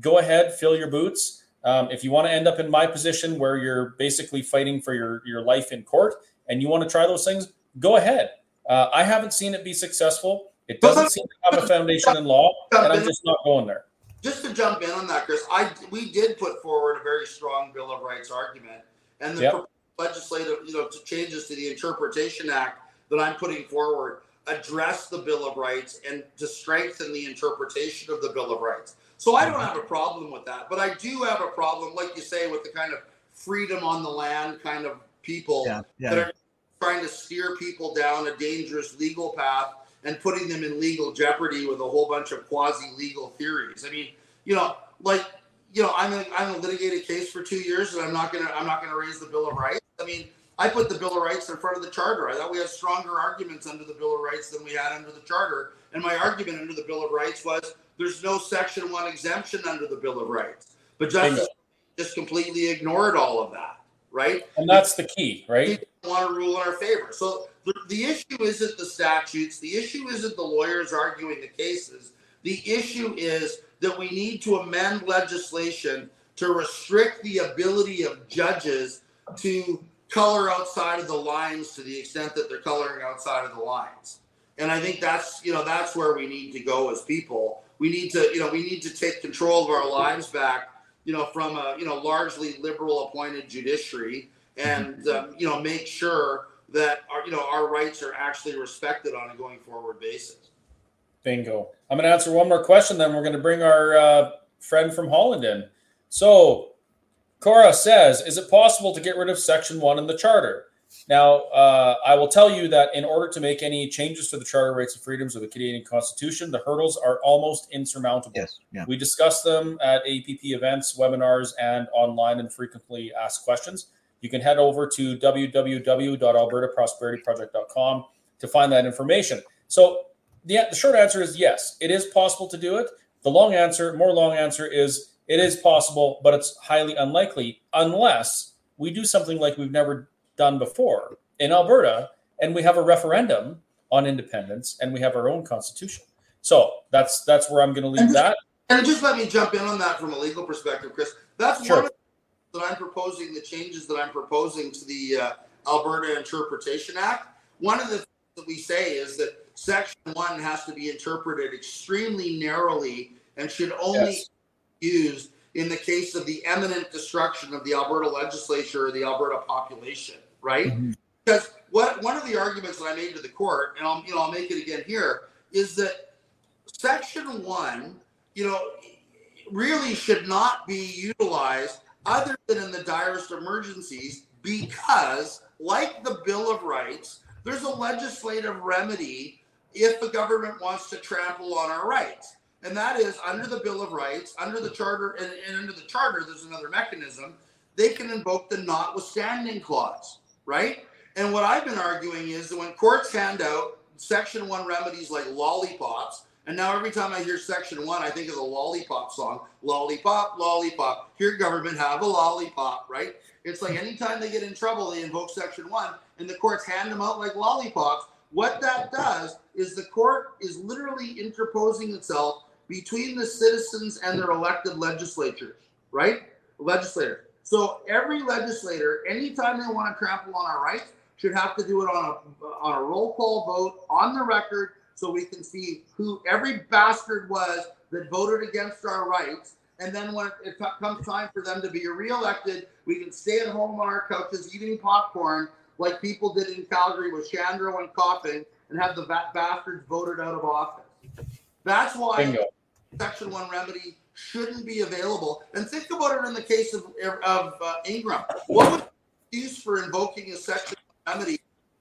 go ahead, fill your boots. Um, if you want to end up in my position where you're basically fighting for your, your life in court and you want to try those things, go ahead. Uh, I haven't seen it be successful. It doesn't seem to have a foundation in law, and I'm just not going there. Just to jump in on that, Chris, I we did put forward a very strong Bill of Rights argument, and the yep. legislative, you know, changes to the Interpretation Act that I'm putting forward address the Bill of Rights and to strengthen the interpretation of the Bill of Rights. So I don't mm-hmm. have a problem with that, but I do have a problem, like you say, with the kind of freedom on the land kind of people yeah, yeah. that are trying to steer people down a dangerous legal path and putting them in legal jeopardy with a whole bunch of quasi legal theories. I mean, you know, like you know, I'm in, I'm in a litigated case for two years, and I'm not gonna I'm not gonna raise the Bill of Rights. I mean, I put the Bill of Rights in front of the Charter. I thought we had stronger arguments under the Bill of Rights than we had under the Charter. And my argument under the Bill of Rights was there's no Section One exemption under the Bill of Rights. But Justice just completely ignored all of that, right? And that's the key, right? Want to rule in our favor. So the, the issue isn't the statutes. The issue isn't the lawyers arguing the cases. The issue is that we need to amend legislation to restrict the ability of judges to color outside of the lines to the extent that they're coloring outside of the lines. And I think that's you know that's where we need to go as people. We need to you know we need to take control of our lives back. You know from a you know largely liberal appointed judiciary, and um, you know make sure that our you know our rights are actually respected on a going forward basis. Bingo. I'm going to answer one more question, then we're going to bring our uh, friend from Holland in. So, Cora says, "Is it possible to get rid of Section One in the Charter?" Now, uh, I will tell you that in order to make any changes to the Charter Rights and Freedoms of the Canadian Constitution, the hurdles are almost insurmountable. Yes, yeah. We discuss them at APP events, webinars, and online and frequently asked questions you can head over to www.albertaprosperityproject.com to find that information. So the, the short answer is yes, it is possible to do it. The long answer, more long answer is it is possible, but it's highly unlikely unless we do something like we've never done before in Alberta and we have a referendum on independence and we have our own constitution. So that's that's where I'm going to leave and that. And just let me jump in on that from a legal perspective, Chris. That's sure. one of that I'm proposing, the changes that I'm proposing to the uh, Alberta Interpretation Act, one of the things that we say is that Section 1 has to be interpreted extremely narrowly and should only yes. be used in the case of the imminent destruction of the Alberta legislature or the Alberta population, right? Mm-hmm. Because what one of the arguments that I made to the court, and I'll you know I'll make it again here, is that Section One, you know, really should not be utilized other than in the direst emergencies because, like the Bill of Rights, there's a legislative remedy if the government wants to trample on our rights. And that is under the Bill of Rights, under the Charter, and, and under the Charter, there's another mechanism. They can invoke the notwithstanding clause, right? And what I've been arguing is that when courts hand out Section 1 remedies like lollipops, and now every time I hear Section 1, I think of the lollipop song. Lollipop, lollipop. Here, government, have a lollipop, right? It's like anytime they get in trouble, they invoke Section 1, and the courts hand them out like lollipops. What that does is the court is literally interposing itself between the citizens and their elected legislatures, right? Legislator. So every legislator, anytime they want to trample on our rights, should have to do it on a on a roll call vote on the record so we can see who every bastard was that voted against our rights. And then when it comes time for them to be reelected, we can stay at home on our couches eating popcorn like people did in Calgary with Shandro and coughing and have the bastards voted out of office. That's why Bingo. Section 1 remedy shouldn't be available. And think about it in the case of, of uh, Ingram. What would use for invoking a Section 1 remedy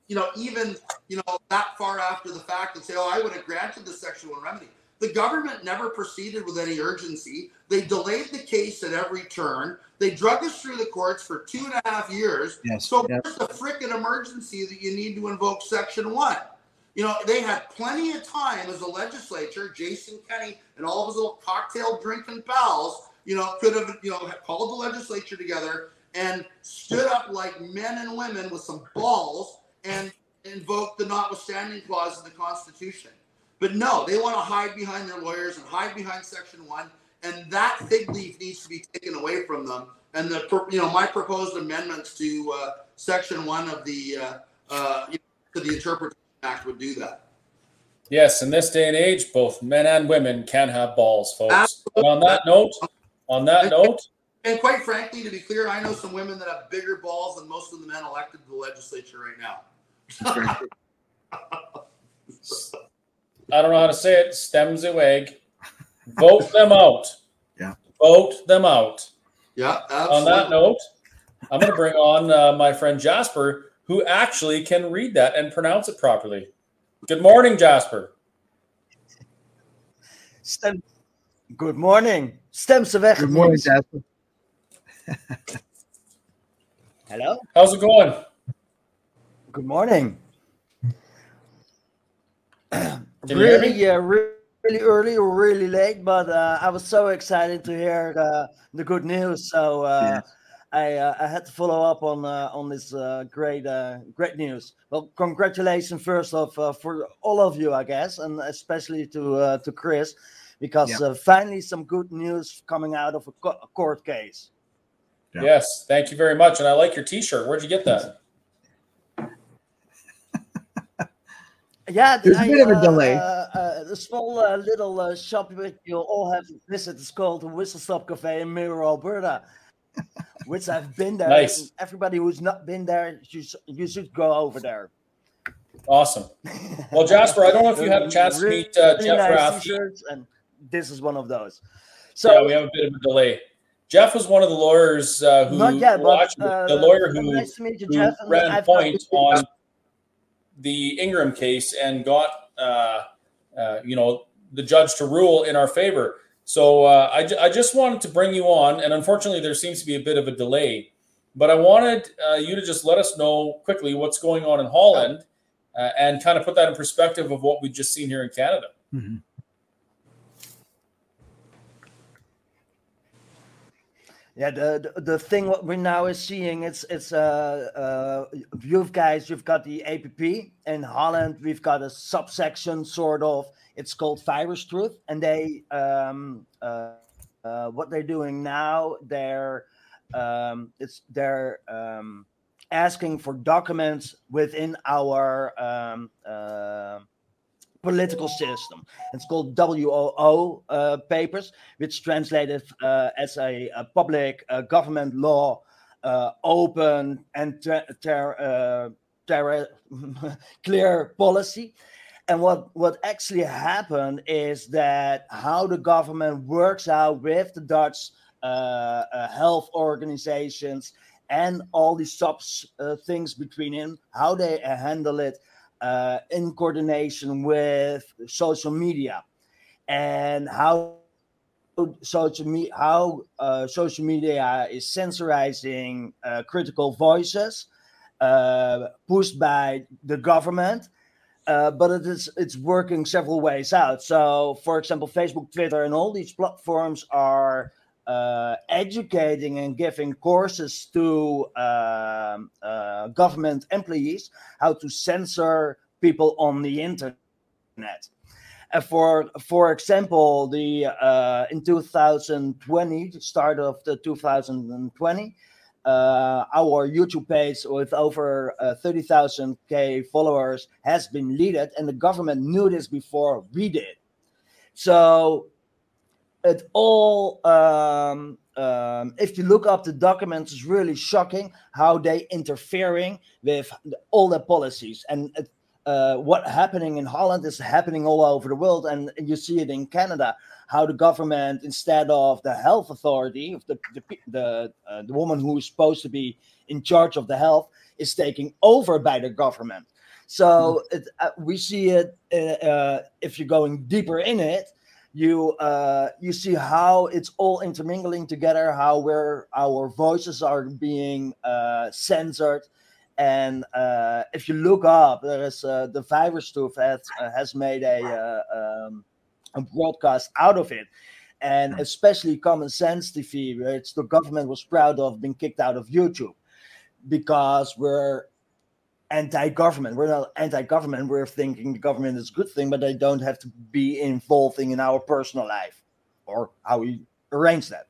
you know, even, you know, that far after the fact and say, oh, I would have granted the Section 1 remedy. The government never proceeded with any urgency. They delayed the case at every turn. They drug us through the courts for two and a half years. Yes, so yes. where's the freaking emergency that you need to invoke Section 1? You know, they had plenty of time as a legislature, Jason Kenney and all of his little cocktail drinking pals, you know, could have, you know, called the legislature together and stood up like men and women with some balls and invoked the notwithstanding clause in the Constitution. But no, they want to hide behind their lawyers and hide behind Section 1. And that fig leaf needs to be taken away from them. And the, you know, my proposed amendments to uh, Section 1 of the, uh, uh, you know, to the Interpretation Act would do that. Yes, in this day and age, both men and women can have balls, folks. on that note, on that note, and quite frankly, to be clear, I know some women that have bigger balls than most of the men elected to the legislature right now. I don't know how to say it. Stems away. Vote them out. Yeah. Vote them out. Yeah. Absolutely. On that note, I'm going to bring on uh, my friend Jasper, who actually can read that and pronounce it properly. Good morning, Jasper. Stem. Good morning. Stems weg. Good morning, Jasper. Hello. How's it going? Good morning. really, yeah, really early or really late, but uh, I was so excited to hear the, the good news. So uh, I, uh, I had to follow up on uh, on this uh, great great news. Well, congratulations first off for all of you, I guess, and especially to to Chris, because finally some good news coming out of a, co- a court case. Yeah. Yes, thank you very much, and I like your T-shirt. Where'd you get that? Yeah, there's I, a bit of a delay. Uh, uh, the small uh, little uh, shop that you all have to visit is called the Whistle Stop Cafe in Mirror, Alberta, which I've been there. Nice. Everybody who's not been there, you, you should go over there. Awesome. Well, Jasper, I don't know if you had a chance really, to meet uh, Jeff nice Rath. And this is one of those. So yeah, we have a bit of a delay. Jeff was one of the lawyers uh, who not yet, watched but, the lawyer who, nice you, who Jeff, ran point on the Ingram case and got uh, uh, you know the judge to rule in our favor. So uh, I, I just wanted to bring you on, and unfortunately there seems to be a bit of a delay. But I wanted uh, you to just let us know quickly what's going on in Holland, uh, and kind of put that in perspective of what we've just seen here in Canada. Mm-hmm. Yeah, the, the, the thing what we now is seeing it's it's uh uh you guys you've got the APP in Holland we've got a subsection sort of. It's called Virus Truth. And they um uh, uh what they're doing now they're um it's they're um asking for documents within our um uh political system. It's called WOO uh, papers, which translated uh, as a, a public uh, government law, uh, open and ter- ter- uh, ter- clear policy. And what, what actually happened is that how the government works out with the Dutch uh, health organizations and all these sub things between them, how they handle it, uh, in coordination with social media. And how social media how uh, social media is censorizing uh, critical voices uh, pushed by the government uh, but it is it's working several ways out. So for example facebook twitter and all these platforms are uh, educating and giving courses to um, uh, government employees how to censor people on the internet. For for example, the uh, in 2020, start of the 2020, uh, our YouTube page with over uh, 30,000 k followers has been leaded, and the government knew this before we did. So it all um, um, if you look up the documents it's really shocking how they interfering with all the policies. And it, uh, what happening in holland is happening all over the world. And you see it in canada how the government instead of the health authority the the, the, uh, the woman who is supposed to be in charge of the health is taking over by the government. So mm. it, uh, we see it uh, uh, if you're going deeper in it you uh, you see how it's all intermingling together, how where our voices are being uh, censored, And uh, if you look up, there is uh, the Viverstoof has, uh, has made a, uh, um, a broadcast out of it. And especially Common Sense TV, which the government was proud of being kicked out of YouTube because we're anti-government. We're not anti-government. We're thinking the government is a good thing, but they don't have to be involving in our personal life or how we arrange that.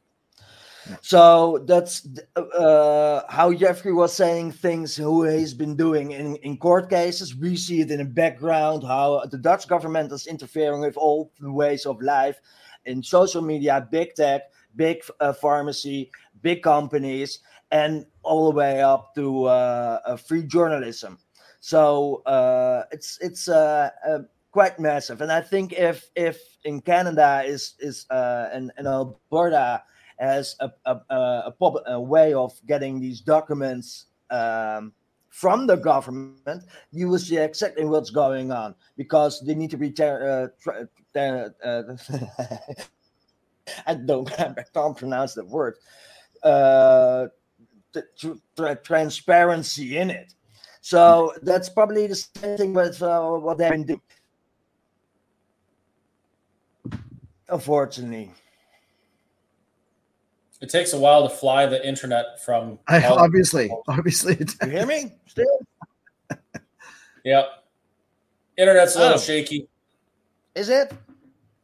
So that's uh, how Jeffrey was saying things, who he's been doing in, in court cases. We see it in the background, how the Dutch government is interfering with all the ways of life in social media, big tech, big uh, pharmacy, big companies, and all the way up to uh, uh free journalism. So uh, it's it's uh, quite massive, and I think if if in Canada is is and Alberta as a, a, a, a way of getting these documents um, from the government, you will see exactly what's going on because they need to be. Ter- uh, ter- uh, I don't I can't pronounce the word. Uh, transparency in it. So that's probably the same thing with uh, what they've been doing. Unfortunately. It takes a while to fly the internet from. I, obviously, obviously. You hear me still? yeah. Internet's a little oh. shaky. Is it?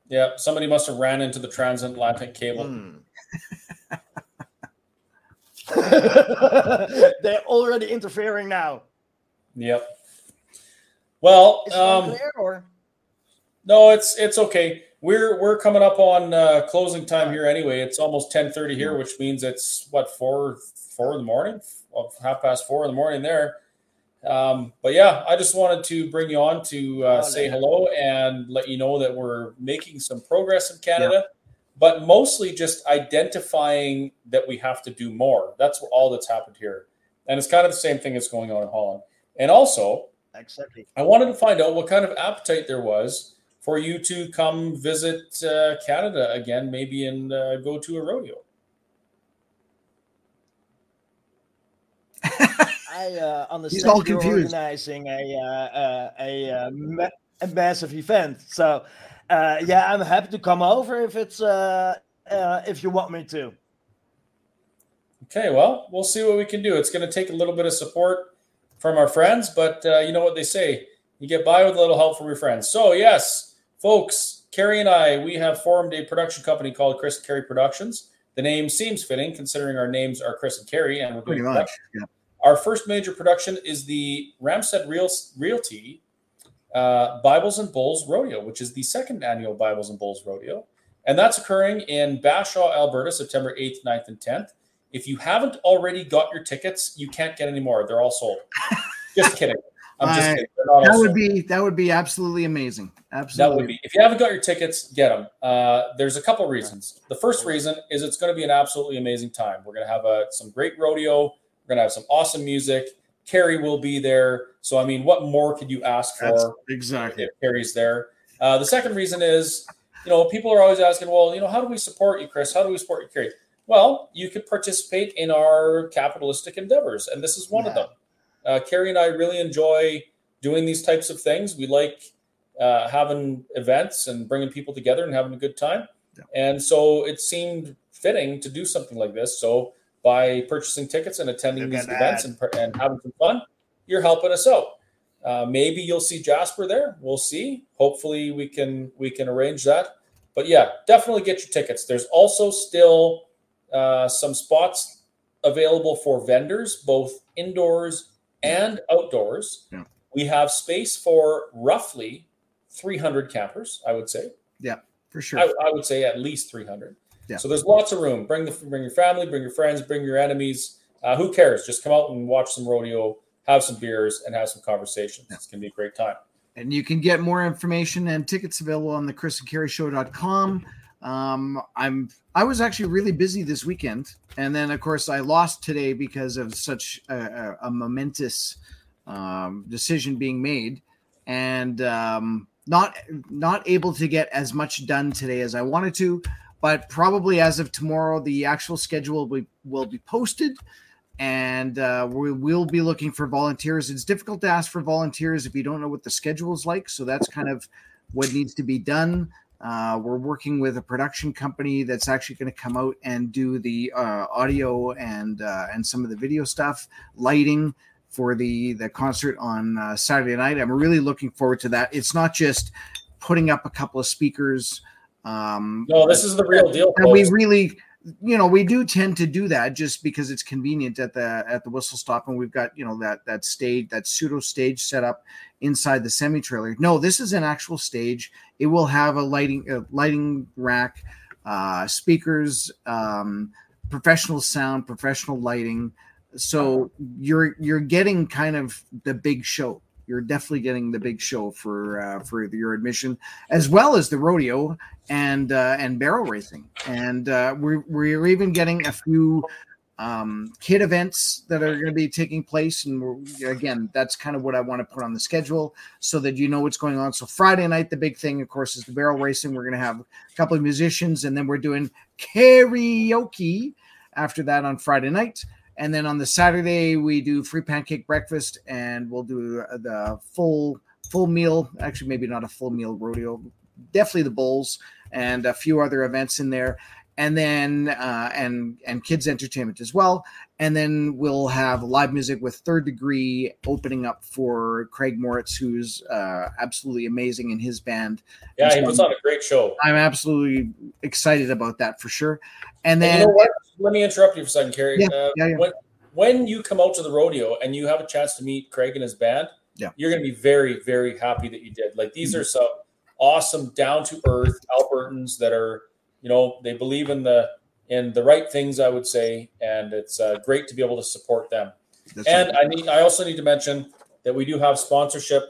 Yeah. Somebody must have ran into the transatlantic cable. Mm. They're already interfering now. Yep. Well, um, or? no, it's it's okay we're we're coming up on uh, closing time here anyway. It's almost ten thirty here, which means it's what four four in the morning, well, half past four in the morning there. Um, but yeah, I just wanted to bring you on to uh, oh, say hello and let you know that we're making some progress in Canada, yeah. but mostly just identifying that we have to do more. That's all that's happened here, and it's kind of the same thing that's going on in Holland. And also, exactly, I wanted to find out what kind of appetite there was for you to come visit uh, Canada again, maybe and uh, go to a rodeo. I uh, understand all you're organizing a uh, uh, a, a, uh, ma- a, massive event, so uh, yeah, I'm happy to come over if it's uh, if you want me to. Okay, well, we'll see what we can do. It's going to take a little bit of support from our friends, but you know what they say: you get by with a little help from your friends. So yes, Folks, Kerry and I, we have formed a production company called Chris and Kerry Productions. The name seems fitting considering our names are Chris and Kerry, and we're doing Pretty much, yeah. Our first major production is the Ramstead Real, Realty uh, Bibles and Bulls Rodeo, which is the second annual Bibles and Bulls Rodeo. And that's occurring in Bashaw, Alberta, September 8th, 9th, and 10th. If you haven't already got your tickets, you can't get any more. They're all sold. Just kidding. I'm just kidding. That would be that would be absolutely amazing. Absolutely. That would be. If you haven't got your tickets, get them. Uh, there's a couple reasons. The first reason is it's going to be an absolutely amazing time. We're going to have a, some great rodeo. We're going to have some awesome music. Kerry will be there. So I mean, what more could you ask for? That's exactly. If Kerry's there. Uh, the second reason is, you know, people are always asking, well, you know, how do we support you, Chris? How do we support you, Kerry? Well, you could participate in our capitalistic endeavors, and this is one yeah. of them. Uh, Kerry and I really enjoy doing these types of things. We like uh, having events and bringing people together and having a good time. Yeah. And so it seemed fitting to do something like this. So by purchasing tickets and attending these events and, and, having some fun, you're helping us out. Uh, maybe you'll see Jasper there. We'll see. Hopefully we can we can arrange that. But yeah, definitely get your tickets. There's also still uh, some spots available for vendors, both indoors and outdoors. Yeah. We have space for roughly 300 campers, I would say. Yeah, for sure. I, I would say at least 300. Yeah. So there's lots of room. Bring the bring your family, bring your friends, bring your enemies. Uh, who cares? Just come out and watch some rodeo, have some beers, and have some conversations. Yeah. It's gonna be a great time. And you can get more information and tickets available on the Chris and Kerry Show.com. Um, I'm I was actually really busy this weekend, and then of course I lost today because of such a, a, a momentous um, decision being made, and um, not not able to get as much done today as I wanted to. But probably as of tomorrow, the actual schedule will be, will be posted. and uh, we will be looking for volunteers. It's difficult to ask for volunteers if you don't know what the schedule is like. So that's kind of what needs to be done. Uh, we're working with a production company that's actually going to come out and do the uh, audio and uh, and some of the video stuff, lighting for the the concert on uh, Saturday night. I'm really looking forward to that. It's not just putting up a couple of speakers. Um, no, this is the real deal. And we really you know we do tend to do that just because it's convenient at the at the whistle stop and we've got you know that that stage that pseudo stage set up inside the semi trailer. No this is an actual stage. It will have a lighting a lighting rack uh speakers um professional sound professional lighting. So you're you're getting kind of the big show you're definitely getting the big show for uh, for your admission, as well as the rodeo and uh, and barrel racing. And uh, we're we're even getting a few um, kid events that are going to be taking place. And again, that's kind of what I want to put on the schedule so that you know what's going on. So Friday night, the big thing, of course, is the barrel racing. We're going to have a couple of musicians, and then we're doing karaoke after that on Friday night. And then on the Saturday, we do free pancake breakfast and we'll do uh, the full full meal. Actually, maybe not a full meal rodeo, definitely the bowls and a few other events in there. And then uh, and and kids entertainment as well. And then we'll have live music with Third Degree opening up for Craig Moritz, who's uh, absolutely amazing in his band. Yeah, so he puts on a great show. I'm absolutely excited about that for sure. And then you know let me interrupt you for a second, Kerry. Yeah, uh, yeah, yeah. When, when you come out to the rodeo and you have a chance to meet Craig and his band, yeah. you're going to be very, very happy that you did. Like these mm-hmm. are some awesome, down to earth Albertans that are, you know, they believe in the in the right things, I would say, and it's uh, great to be able to support them. That's and right. I need, I also need to mention that we do have sponsorship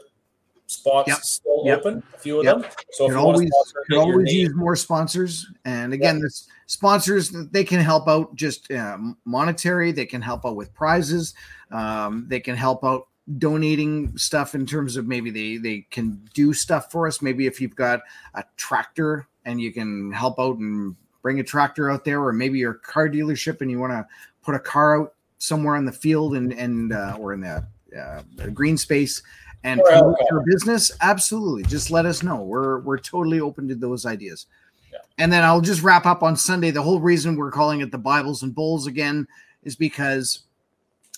spots yep. still yep. open, a few of yep. them. So you always, you always use more sponsors. And again, this sponsors they can help out just uh, monetary. They can help out with prizes. Um, they can help out donating stuff in terms of maybe they they can do stuff for us. Maybe if you've got a tractor and you can help out and bring a tractor out there, or maybe your car dealership and you want to put a car out somewhere on the field and and uh, or in the uh, green space and promote your business, absolutely. Just let us know. We're we're totally open to those ideas. Yeah. And then I'll just wrap up on Sunday. The whole reason we're calling it the Bibles and Bulls again is because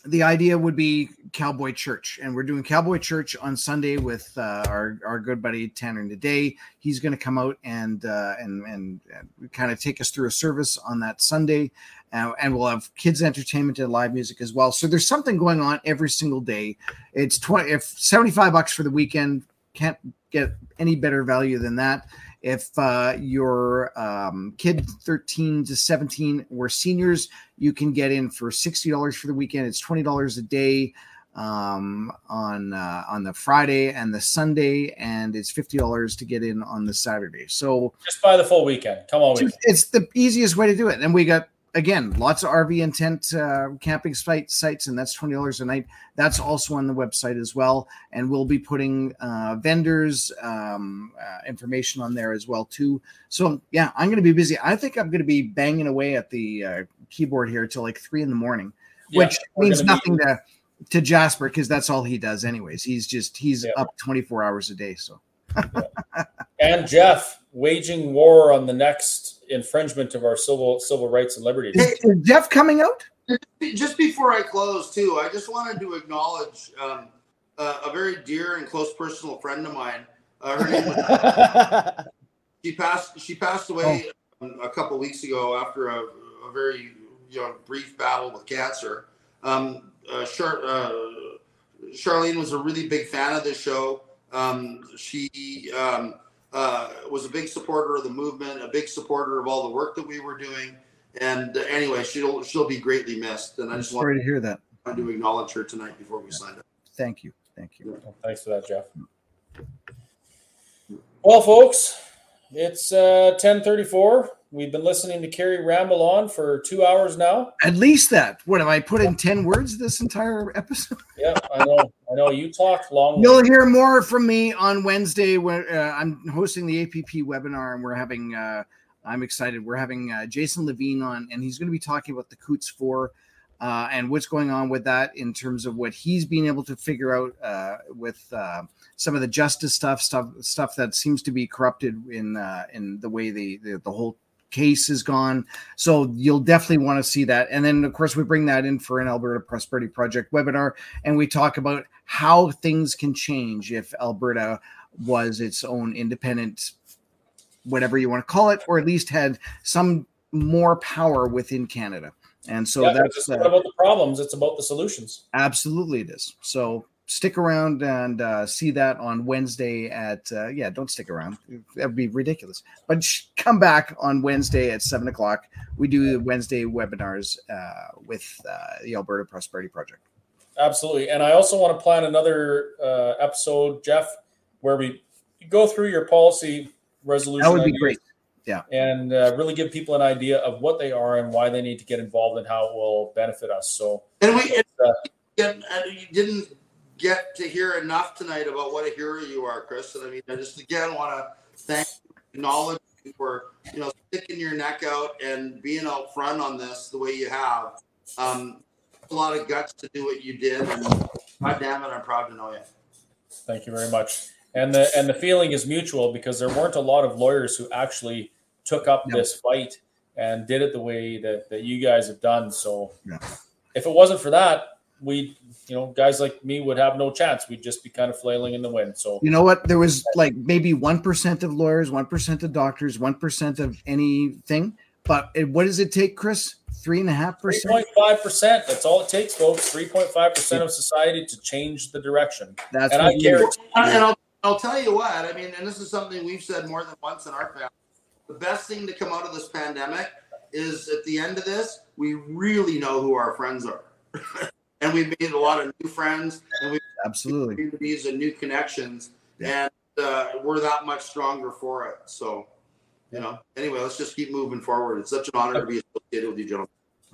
the idea would be Cowboy Church, and we're doing Cowboy Church on Sunday with uh, our our good buddy Tanner today. He's going to come out and uh, and and, and kind of take us through a service on that Sunday, uh, and we'll have kids entertainment and live music as well. So there's something going on every single day. It's twenty if seventy five bucks for the weekend. Can't get any better value than that. If uh, your um, kid 13 to 17 were seniors, you can get in for $60 for the weekend. It's $20 a day um, on uh, on the Friday and the Sunday, and it's fifty dollars to get in on the Saturday. So just buy the full weekend. Come on, weekend. it's the easiest way to do it. And we got again, lots of RV intent uh, camping site sites, and that's twenty dollars a night. That's also on the website as well, and we'll be putting uh, vendors um, uh, information on there as well too. So yeah, I'm going to be busy. I think I'm going to be banging away at the uh, keyboard here till like three in the morning, yeah, which means nothing be- to to Jasper because that's all he does anyways. He's just he's yeah. up 24 hours a day. So. Yeah. And Jeff waging war on the next infringement of our civil civil rights and liberties. Is, is Jeff coming out? Just before I close, too, I just wanted to acknowledge um, uh, a very dear and close personal friend of mine. Uh, her name was, she passed. She passed away oh. a couple weeks ago after a, a, very you know brief battle with cancer. Um, uh, Char- uh, Charlene was a really big fan of this show. Um, she um, uh, was a big supporter of the movement, a big supporter of all the work that we were doing. And uh, anyway, she'll she'll be greatly missed. And I just want to hear that. I To acknowledge her tonight before we sign up. Thank you, thank you. Well, thanks for that, Jeff. Well, folks, it's uh, ten thirty four. We've been listening to Kerry ramble on for two hours now. At least that. What have I put in ten words this entire episode? yeah, I know. I know. You talk long. You'll hear more from me on Wednesday when uh, I'm hosting the APP webinar, and we're having. Uh, I'm excited. We're having uh, Jason Levine on, and he's going to be talking about the Coutts Four. uh, and what's going on with that in terms of what he's being able to figure out uh, with uh, some of the justice stuff, stuff, stuff that seems to be corrupted in uh, in the way the, the the whole case is gone. So you'll definitely want to see that. And then, of course, we bring that in for an Alberta Prosperity Project webinar, and we talk about how things can change if Alberta was its own independent, whatever you want to call it, or at least had some more power within Canada. And so Yeah, that's it's uh, about the problems; it's about the solutions. Absolutely, it is. So stick around and uh, see that on Wednesday at uh, yeah. Don't stick around; that would be ridiculous. But sh- come back on Wednesday at seven o'clock. We do the Wednesday webinars uh, with uh, the Alberta Prosperity Project. Absolutely. And I also want to plan another uh, episode, Jeff, where we go through your policy resolution. That would be great. Yeah, And uh, really give people an idea of what they are and why they need to get involved and how it will benefit us. So, And we and, uh, and you didn't get to hear enough tonight about what a hero you are, Chris. And I mean, I just again want to thank, acknowledge you for you know sticking your neck out and being out front on this the way you have. Um, a lot of guts to do what you did, and God damn it, I'm proud to know you. thank you very much. And the and the feeling is mutual because there weren't a lot of lawyers who actually took up No. this fight and did it the way that, that you guys have done. So, Yeah. if it wasn't for that, we, you know, guys like me would have no chance. We'd just be kind of flailing in the wind. So, You know what? There was like maybe one percent of lawyers, one percent of doctors, one percent of anything. But it, what does it take, Chris? 3.5% point five percent. That's all it takes, folks. Three point five percent of society to change the direction. That's And what I you- guarantee And I'll, I'll tell you what, I mean, and this is something we've said more than once in our family. The best thing to come out of this pandemic is at the end of this, we really know who our friends are. and we've made a lot of new friends and we've Absolutely. made communities and new connections. And uh, we're that much stronger for it. So, you know, anyway, let's just keep moving forward. It's such an honor to be associated with you, gentlemen.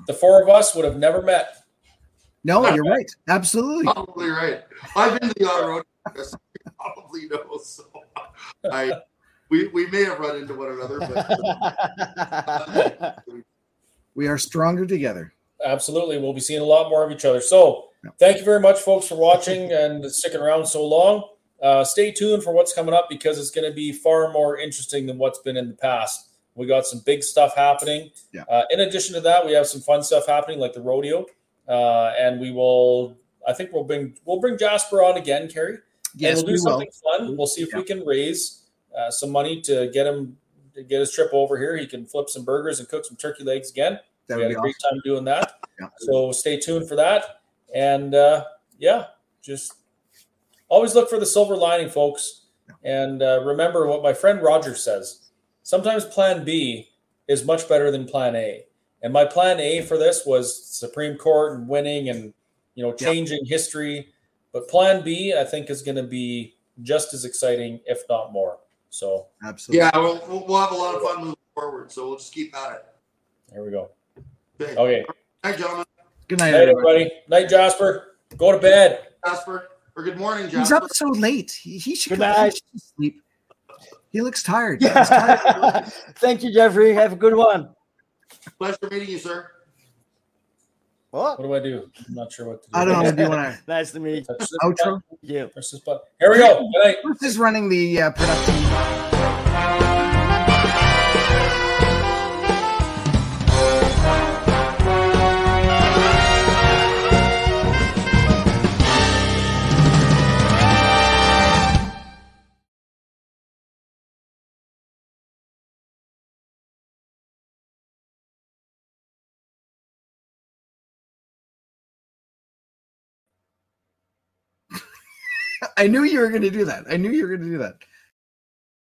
the four of us would have never met. No, you're right. Absolutely. Probably right. I've been to the auto road. Probably know. So I we, we may have run into one another, but We are stronger together. Absolutely. We'll be seeing a lot more of each other. So, thank you very much, folks, for watching and sticking around so long. Uh, stay tuned for what's coming up because it's going to be far more interesting than what's been in the past. We got some big stuff happening. Yeah. Uh, in addition to that, we have some fun stuff happening, like the rodeo, uh, and we will. I think we'll bring we'll bring Jasper on again, Kerry. Yes, and we'll do we will. fun. We'll see if we can raise uh, some money to get him to get his trip over here. He can flip some burgers and cook some turkey legs again. That we had be a great awesome. time doing that. Yeah. So stay tuned for that. And uh, yeah, just always look for the silver lining, folks. And uh, remember what my friend Roger says. Sometimes Plan B is much better than Plan A. And my Plan A for this was Supreme Court and winning and you know Yeah. changing history. But Plan B, I think, is going to be just as exciting, if not more. So Absolutely. yeah, we'll, we'll we'll have a lot of fun moving forward. So we'll just keep at it. there we go. Okay. Okay. Hi, gentlemen. Good night, Night, everybody. everybody. Night, Jasper. Go to bed. Jasper. Or good morning, Jasper. He's up so late. He, he should Good go night. he sleep. He looks tired. He's tired. Thank you, Jeffrey. Have a good one. Pleasure meeting you, sir. What? What do I do? I'm not sure what to do. I don't know. Do you want to Nice to meet Touch this outro? button. you. Press this button. Here we go. Good night. Chris is running the uh, production. I knew you were going to do that. I knew you were going to do that.